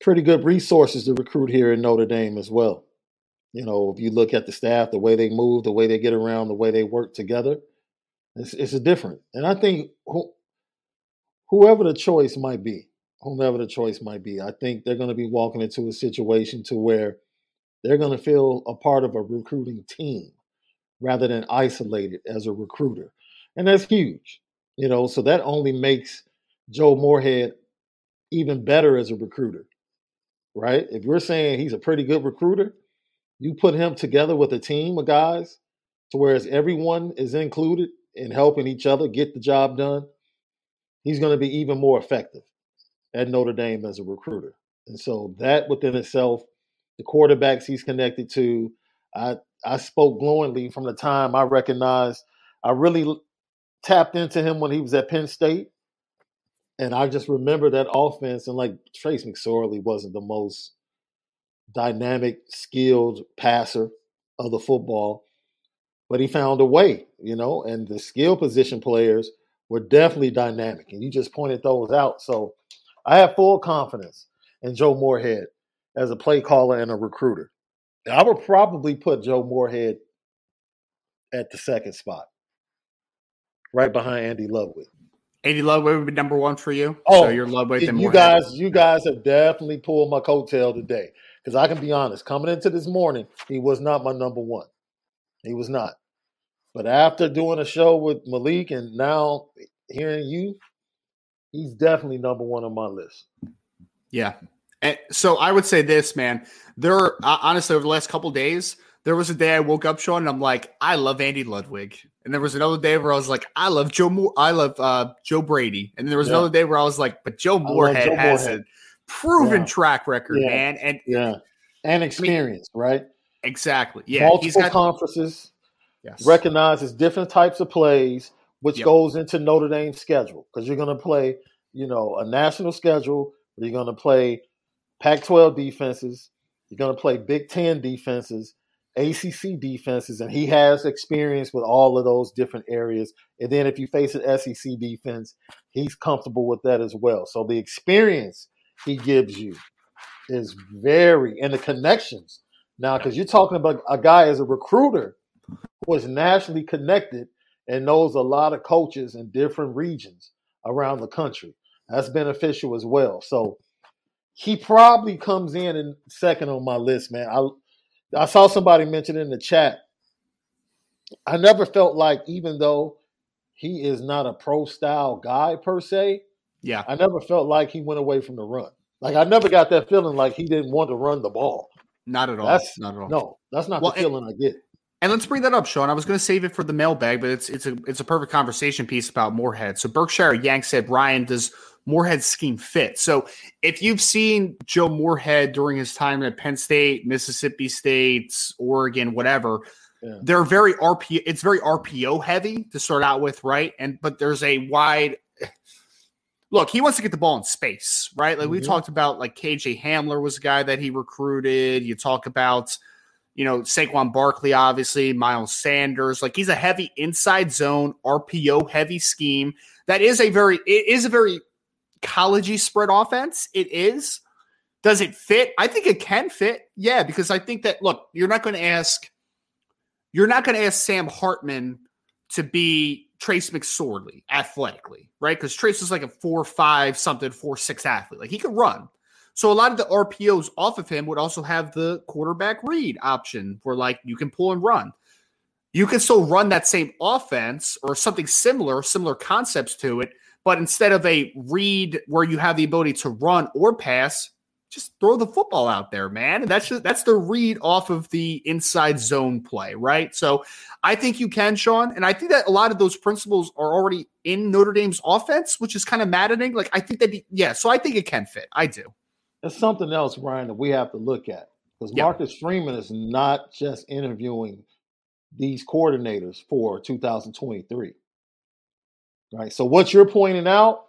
Pretty good resources to recruit here in Notre Dame as well. You know, if you look at the staff, the way they move, the way they get around, the way they work together, it's, it's a different. And I think who, whoever the choice might be, whomever the choice might be, I think they're going to be walking into a situation to where they're going to feel a part of a recruiting team rather than isolated as a recruiter. And that's huge. You know, so that only makes Joe Moorhead even better as a recruiter, right? If you're saying he's a pretty good recruiter, you put him together with a team of guys to whereas everyone is included in helping each other get the job done, he's going to be even more effective at Notre Dame as a recruiter. And so that within itself, the quarterbacks he's connected to, I I spoke glowingly from the time I recognized I really tapped into him when he was at Penn State. And I just remember that offense, and like Trace McSorley wasn't the most dynamic, skilled passer of the football, but he found a way, you know, and the skill position players were definitely dynamic. And you just pointed those out. So I have full confidence in Joe Moorhead as a play caller and a recruiter. And I would probably put Joe Moorhead at the second spot, right behind Andy Ludwig. Andy Ludwig would be number one for you. Oh, so you're Ludwig. You Moorhead. guys, you guys have definitely pulled my coattail today because I can be honest. Coming into this morning, he was not my number one. He was not. But after doing a show with Malik and now hearing you, he's definitely number one on my list. Yeah. And so I would say this, man. There, honestly, over the last couple days, there was a day I woke up, Sean, and I'm like, I love Andy Ludwig. And there was another day where I was like, I love Joe Moore, I love uh, Joe Brady. And there was yeah. another day where I was like, but Joe Moorhead Joe has Moorhead. a proven yeah. track record, yeah. man. And yeah, and experience, I mean, right? Exactly. Yeah, multiple he's got, conferences. Yes. Recognizes different types of plays, which yep. goes into Notre Dame's schedule because you're going to play, you know, a national schedule. You're going to play Pac-12 defenses. You're going to play Big Ten defenses ACC defenses, and he has experience with all of those different areas. And then if you face an SEC defense, he's comfortable with that as well. So the experience he gives you is very, and the connections. Now, because you're talking about a guy as a recruiter who is nationally connected and knows a lot of coaches in different regions around the country. That's beneficial as well. So he probably comes in and second on my list, man. I I saw somebody mention in the chat. I never felt like, even though he is not a pro style guy per se, yeah, I never felt like he went away from the run. Like I never got that feeling like he didn't want to run the ball. Not at all. That's not at all. No, that's not well, the feeling and, I get. And let's bring that up, Sean. I was going to save it for the mailbag, but it's it's a it's a perfect conversation piece about Moorhead. So Berkshire Yank said, Ryan, does Moorhead's scheme fit. So if you've seen Joe Moorhead during his time at Penn State, Mississippi State, Oregon, whatever, yeah. they're very RPO. It's very RPO heavy to start out with, right? And but there's a wide look. He wants to get the ball in space, right? Like mm-hmm. we talked about, like KJ Hamler was a guy that he recruited. You talk about. You know, Saquon Barkley, obviously, Miles Sanders. Like he's a heavy inside zone, RPO heavy scheme. That is a very, it is a very collegey spread offense. It is. Does it fit? I think it can fit. Yeah, because I think that look, you're not going to ask you're not going to ask Sam Hartman to be Trace McSorley athletically, right? Because Trace is like a four five something, four six athlete. Like he can run. So a lot of the RPOs off of him would also have the quarterback read option where like you can pull and run. You can still run that same offense or something similar, similar concepts to it, but instead of a read where you have the ability to run or pass, just throw the football out there, man. And that's just, that's the read off of the inside zone play, right? So I think you can, Sean, and I think that a lot of those principles are already in Notre Dame's offense, which is kind of maddening. Like I think that, yeah, so I think it can fit. I do. There's something else, Ryan, that we have to look at because yep. Marcus Freeman is not just interviewing these coordinators for 2023. Right. So what you're pointing out,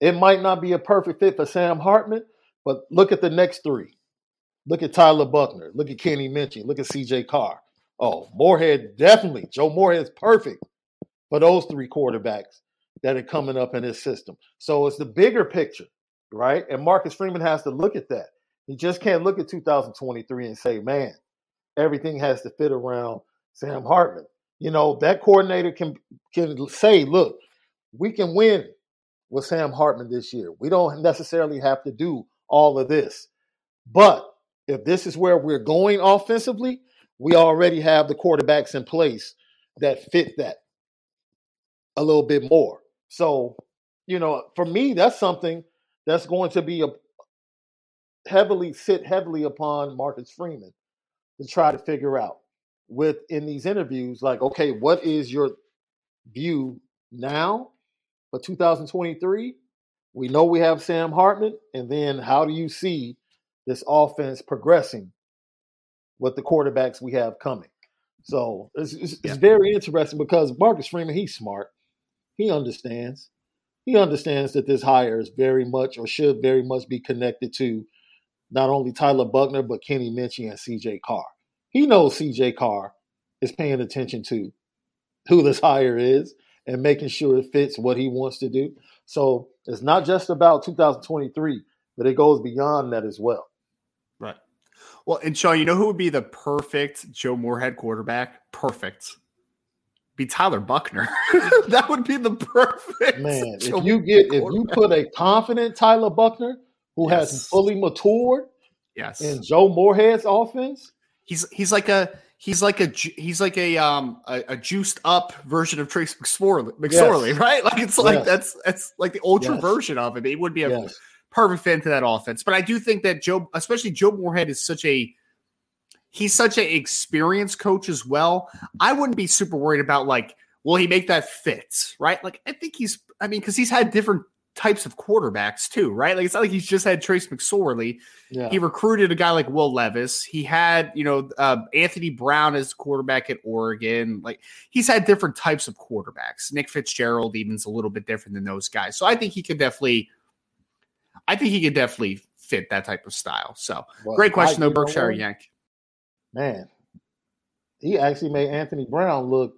it might not be a perfect fit for Sam Hartman, but look at the next three. Look at Tyler Buckner. Look at Kenny Minchey. Look at CJ Carr. Oh, Moorhead definitely. Joe Moorhead's perfect for those three quarterbacks that are coming up in his system. So it's the bigger picture, right? And Marcus Freeman has to look at that. He just can't look at 2023 and say, man, everything has to fit around Sam Hartman. You know, that coordinator can can say, look, we can win with Sam Hartman this year. We don't necessarily have to do all of this. But if this is where we're going offensively, we already have the quarterbacks in place that fit that a little bit more. So, you know, for me, that's something that's going to be a heavily sit heavily upon Marcus Freeman to try to figure out with in these interviews, like, okay, what is your view now for 2023? We know we have Sam Hartman, and then how do you see this offense progressing with the quarterbacks we have coming? So it's, it's, yeah. it's very interesting because Marcus Freeman, he's smart. He understands. He understands that this hire is very much or should very much be connected to not only Tyler Buckner, but Kenny Minchey and CJ Carr. He knows CJ Carr is paying attention to who this hire is and making sure it fits what he wants to do. So it's not just about 2023, but it goes beyond that as well. Right. Well, and Sean, you know who would be the perfect Joe Moorhead quarterback? Perfect. Be Tyler Buckner. that would be the perfect man. Joe if you get if you put a confident Tyler Buckner who yes. has fully matured, yes, in Joe Moorhead's offense, he's he's like a he's like a he's like a um a, a juiced up version of Trace McSorley, McSorley yes. right? Like it's like yes. that's that's like the ultra yes. version of him. It would be a perfect fit into that offense. But I do think that Joe, especially Joe Moorhead, is such a he's such an experienced coach as well. I wouldn't be super worried about like will he make that fit, right? Like I think he's I mean because he's had different types of quarterbacks too, right? Like it's not like he's just had Trace McSorley. Yeah. He recruited a guy like Will Levis. He had, you know, uh, Anthony Brown as quarterback at Oregon. Like he's had different types of quarterbacks. Nick Fitzgerald even's a little bit different than those guys. So I think he could definitely, I think he could definitely fit that type of style. So well, great question I, though, Berkshire Yank. Man, he actually made Anthony Brown look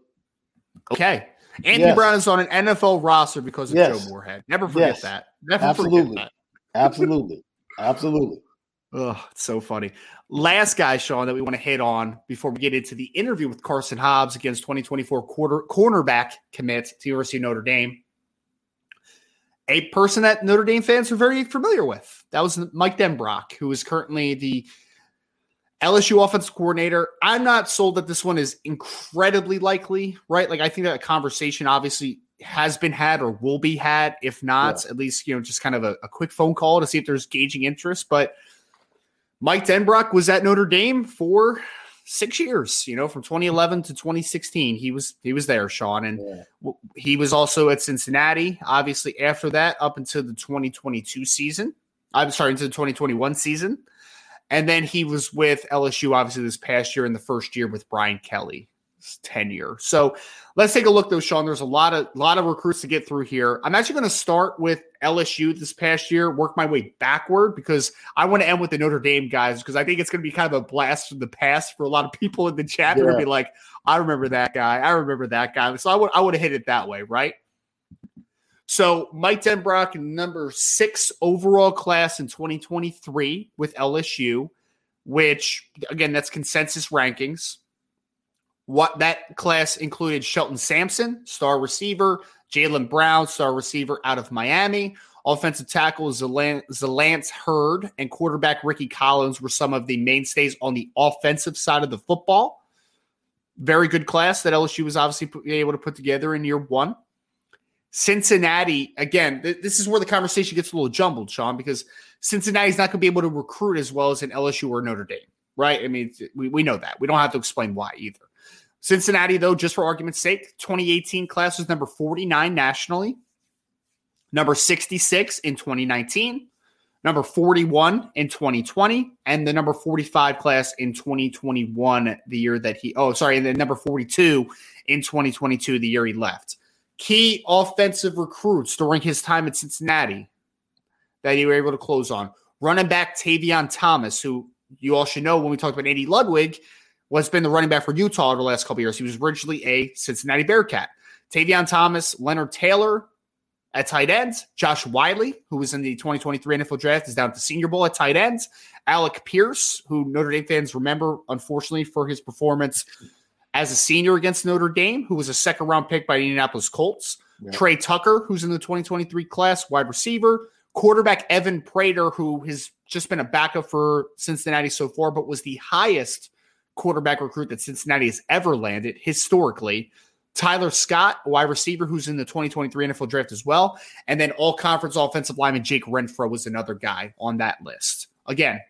okay. Anthony yes. Brown is on an NFL roster because of yes. Joe Moorhead. Never forget yes. that. Never Absolutely. forget that. Absolutely. Absolutely. Oh, it's so funny. Last guy, Sean, that we want to hit on before we get into the interview with Karson Hobbs against 2024 quarter cornerback commit to University of Notre Dame. A person that Notre Dame fans are very familiar with. That was Mike Denbrock, who is currently the LSU offensive coordinator. I'm not sold that this one is incredibly likely, right? Like I think that conversation obviously has been had or will be had. If not, yeah. at least, you know, just kind of a, a, quick phone call to see if there's gauging interest. But Mike Denbrock was at Notre Dame for six years, you know, from 2011 to 2016. He was he was there, Sean. And yeah. he was also at Cincinnati, obviously, after that, up until the 2022 season. I'm sorry, into the 2021 season. And then he was with LSU, obviously, this past year in the first year with Brian Kelly tenure. So let's take a look, though, Sean. There's a lot of lot of recruits to get through here. I'm actually going to start with LSU this past year, work my way backward because I want to end with the Notre Dame guys because I think it's going to be kind of a blast from the past for a lot of people in the chat. They're going to be like, "I remember that guy. I remember that guy." So I would I would have hit it that way, right? So Mike Denbrock, number six overall class in 2023 with LSU, which again, that's consensus rankings. What that class included Shelton Sampson, star receiver, Jalen Brown, star receiver out of Miami. Offensive tackle Zalance Heard and quarterback Rickie Collins were some of the mainstays on the offensive side of the football. Very good class that LSU was obviously able to put together in year one. Cincinnati, again, th- this is where the conversation gets a little jumbled, Sean, because Cincinnati's not going to be able to recruit as well as an LSU or Notre Dame, right? I mean, we, we know that. We don't have to explain why either. Cincinnati, though, just for argument's sake, 2018 class was number 49 nationally, number 66 in 2019, number 41 in 2020, and the number 45 class in 2021, the year that he, oh, sorry, and the number 42 in 2022, the year he left. Key offensive recruits during his time at Cincinnati that he were able to close on. Running back Tavion Thomas, who you all should know when we talked about Andy Ludwig, was been the running back for Utah over the last couple years. He was originally a Cincinnati Bearcat. Tavion Thomas, Leonard Taylor at tight ends, Josh Whyle, who was in the 2023 NFL draft, is down at the Senior Bowl at tight ends. Alec Pierce, who Notre Dame fans remember, unfortunately, for his performance as a senior against Notre Dame, who was a second round pick by the Indianapolis Colts. Yeah. Tre Tucker, who's in the 2023 class, wide receiver. Quarterback Evan Prater, who has just been a backup for Cincinnati so far, but was the highest quarterback recruit that Cincinnati has ever landed historically. Tyler Scott, wide receiver, who's in the 2023 NFL draft as well. And then all conference offensive lineman Jake Renfro was another guy on that list. Again,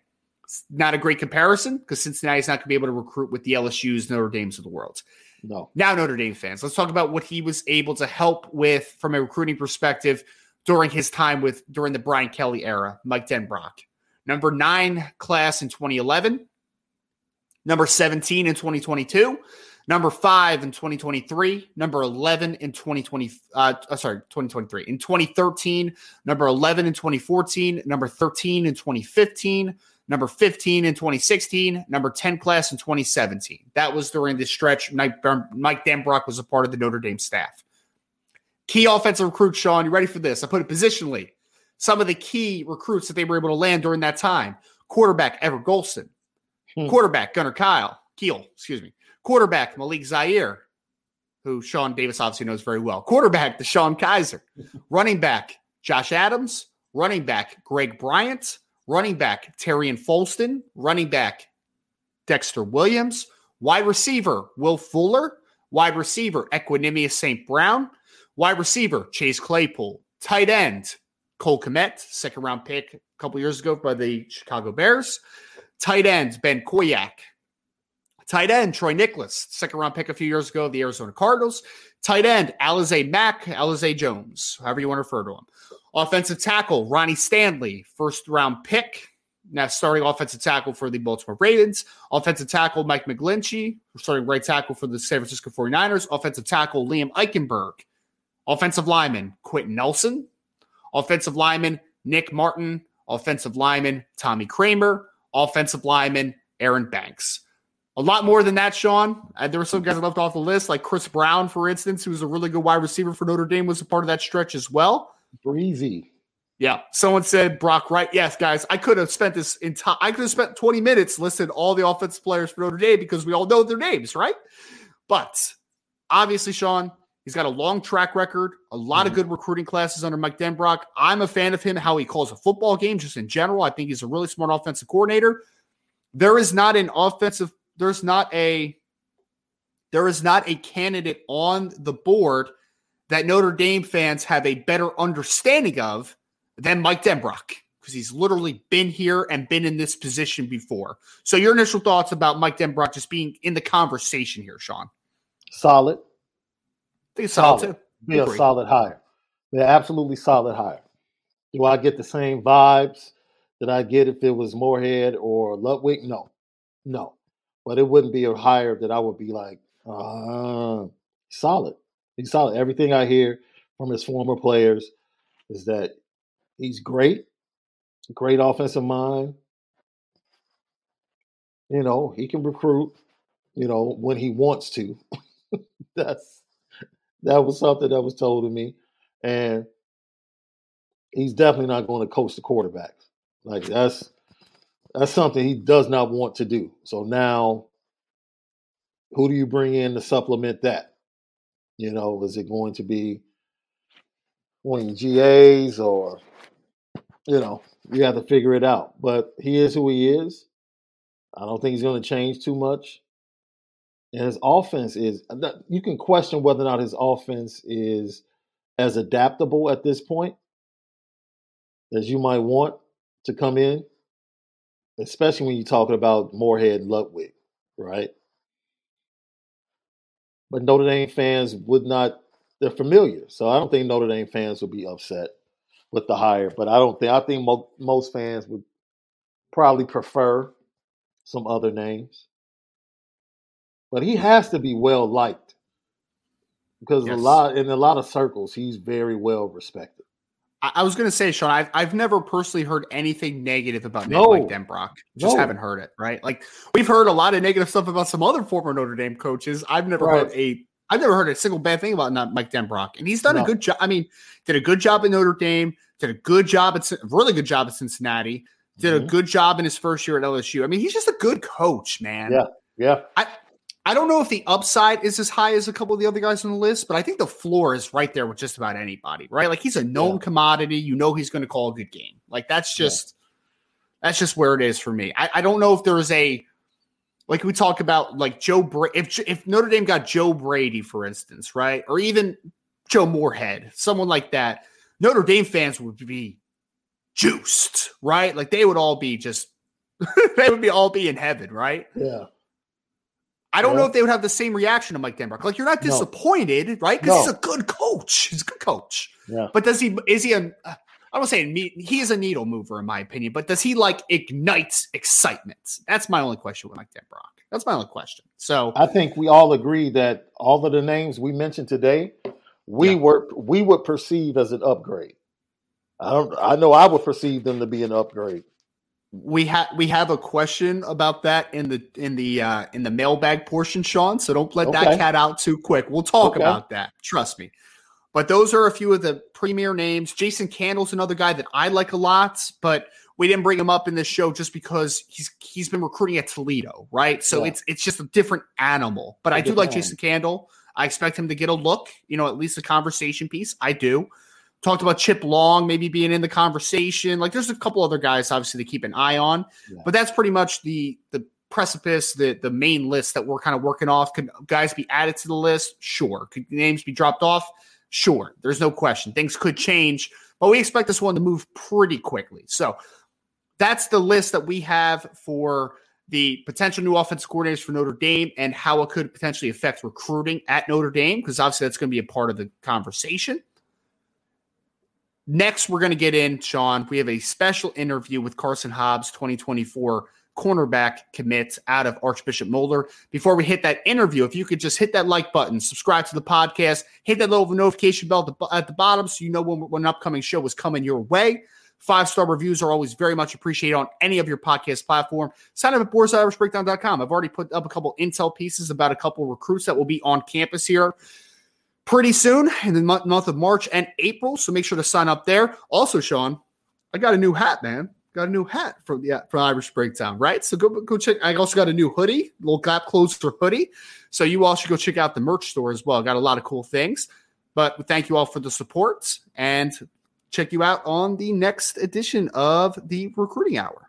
not a great comparison because Cincinnati's not going to be able to recruit with the LSU's, Notre Dame's of the world. No. Now, Notre Dame fans, let's talk about what he was able to help with from a recruiting perspective during his time with during the Brian Kelly era, Mike Denbrock. Number nine class in 2011, number 17 in 2022, number five in 2023, number 11 in 2020, uh, uh, sorry, 2023, in 2013, number 11 in 2014, number 13 in 2015, number 15 in 2016, number 10 class in 2017. That was during this stretch. Mike, Mike was a part of the Notre Dame staff. Key offensive recruits, Sean, you ready for this? I put it positionally. Some of the key recruits that they were able to land during that time. Quarterback Everett Golson, Hmm. Quarterback, Gunner Kyle, Kiel, excuse me. Quarterback, Malik Zaire, who Sean Davis obviously knows very well. Quarterback, DeShone Kizer, Running back, Josh Adams. Running back, Greg Bryant. Running back, Tarean Folston. Running back, Dexter Williams. Wide receiver, Will Fuller. Wide receiver, Equanimeous St. Brown. Wide receiver, Chase Claypool. Tight end, Cole Kmet, second round pick a couple years ago by the Chicago Bears. Tight ends, Ben Koyak. Tight end, Troy Niklas, second round pick a few years ago, the Arizona Cardinals. Tight end, Alize Mack, Alize Jones, however you want to refer to him. Offensive tackle, Ronnie Stanley, first round pick. Now starting offensive tackle for the Baltimore Ravens. Offensive tackle, Mike McGlinchey, starting right tackle for the San Francisco 49ers. Offensive tackle, Liam Eichenberg. Offensive lineman, Quenton Nelson. Offensive lineman, Nick Martin. Offensive lineman, Tommy Kraemer. offensive lineman Aaron Banks. A lot more than that, Sean. Uh, there were some guys left off the list, like Chris Brown, for instance, who was a really good wide receiver for Notre Dame, was a part of that stretch as well. Breezy. Yeah. Someone said Brock Wright. Yes, guys, I could have spent this entire I could have spent 20 minutes listing all the offensive players for Notre Dame because we all know their names, right? But obviously, Sean, he's got a long track record, a lot mm-hmm. of good recruiting classes under Mike Denbrock. I'm a fan of him, how he calls a football game, just in general. I think he's a really smart offensive coordinator. There is not an offensive, there's not a there is not a candidate on the board that Notre Dame fans have a better understanding of than Mike Denbrock because he's literally been here and been in this position before. So, your initial thoughts about Mike Denbrock just being in the conversation here, Sean? Solid. I think it's solid, solid too. Be a solid hire. They're absolutely solid hire. Do I get the same vibes that I get if it was Moorhead or Ludwig? No, no. But it wouldn't be a hire that I would be like, uh, solid. He's solid. Everything I hear from his former players is that he's great, great offensive mind. You know, he can recruit, you know, when he wants to. That's that was something that was told to me. And he's definitely not going to coach the quarterbacks. Like that's that's something he does not want to do. So now who do you bring in to supplement that? You know, is it going to be one GAs or, you know, you have to figure it out. But he is who he is. I don't think he's going to change too much. And his offense is, uh, you can question whether or not his offense is as adaptable at this point as you might want to come in, especially when you're talking about Moorhead Ludwig, right? But Notre Dame fans would not, they're familiar. So I don't think Notre Dame fans would be upset with the hire. But I don't think, I think mo- most fans would probably prefer some other names. But he has to be well liked because yes. a lot in a lot of circles he's very well respected. I, was going to say, Sean, I've, I've never personally heard anything negative about no. Nick Mike Denbrock. Just no. haven't heard it, right? Like we've heard a lot of negative stuff about some other former Notre Dame coaches. I've never right. heard a I've never heard a single bad thing about not Mike Denbrock, and he's done no. a good job. I mean, did a good job at Notre Dame, did a good job at really good job at Cincinnati, did mm-hmm. a good job in his first year at LSU. I mean, he's just a good coach, man. Yeah, yeah. I I don't know if the upside is as high as a couple of the other guys on the list, but I think the floor is right there with just about anybody, right? Like he's a known yeah. commodity. You know he's going to call a good game. Like that's just yeah. that's just where it is for me. I, I don't know if there is a like we talk about like Joe Brady. If if Notre Dame got Joe Brady, for instance, right, or even Joe Moorhead, someone like that, Notre Dame fans would be juiced, right? Like they would all be just they would be all be in heaven, right? Yeah. I don't know if they would have the same reaction to Mike Denbrock. Like you're not disappointed, no. right? Because no. he's a good coach. He's a good coach. Yeah. But does he? Is he a? I don't say he is a needle mover in my opinion, but does he like ignite excitement? That's my only question with Mike Denbrock. That's my only question. So I think we all agree that all of the names we mentioned today, we yeah. were we would perceive as an upgrade. I don't. I know I would perceive them to be an upgrade we have we have a question about that in the in the uh, in the mailbag portion, Sean. So don't let okay. that cat out too quick. We'll talk okay. about that. Trust me. But those are a few of the premier names. Jason Candle's another guy that I like a lot, but we didn't bring him up in this show just because he's he's been recruiting at Toledo, right? So yeah. it's it's just a different animal. But I do like. Jason Candle. I expect him to get a look, you know, at least a conversation piece. I do. Talked about Chip Long maybe being in the conversation. Like there's a couple other guys obviously to keep an eye on, yeah. but that's pretty much the the precipice, the the main list that we're kind of working off. Could guys be added to the list? Sure. Could names be dropped off? Sure. There's no question. Things could change, but we expect this one to move pretty quickly. So that's the list that we have for the potential new offensive coordinators for Notre Dame and how it could potentially affect recruiting at Notre Dame, because obviously that's going to be a part of the conversation. Next, we're going to get in, Sean. We have a special interview with Karson Hobbs, 2024 cornerback commit out of Archbishop Moeller. Before we hit that interview, if you could just hit that like button, subscribe to the podcast, hit that little notification bell at the, bottom so you know when, when an upcoming show is coming your way. Five star reviews are always very much appreciated on any of your podcast platform. Sign up at BoarsideIrishBreakdown.com. I've already put up a couple intel pieces about a couple recruits that will be on campus here pretty soon in the month of March and April. So make sure to sign up there. Also, Sean, I got a new hat, man. Got a new hat from the from Irish Breakdown, right? So go go check. I also got a new hoodie, little gap closer hoodie. So you all should go check out the merch store as well. Got a lot of cool things. But thank you all for the support and check you out on the next edition of the Recruiting Hour.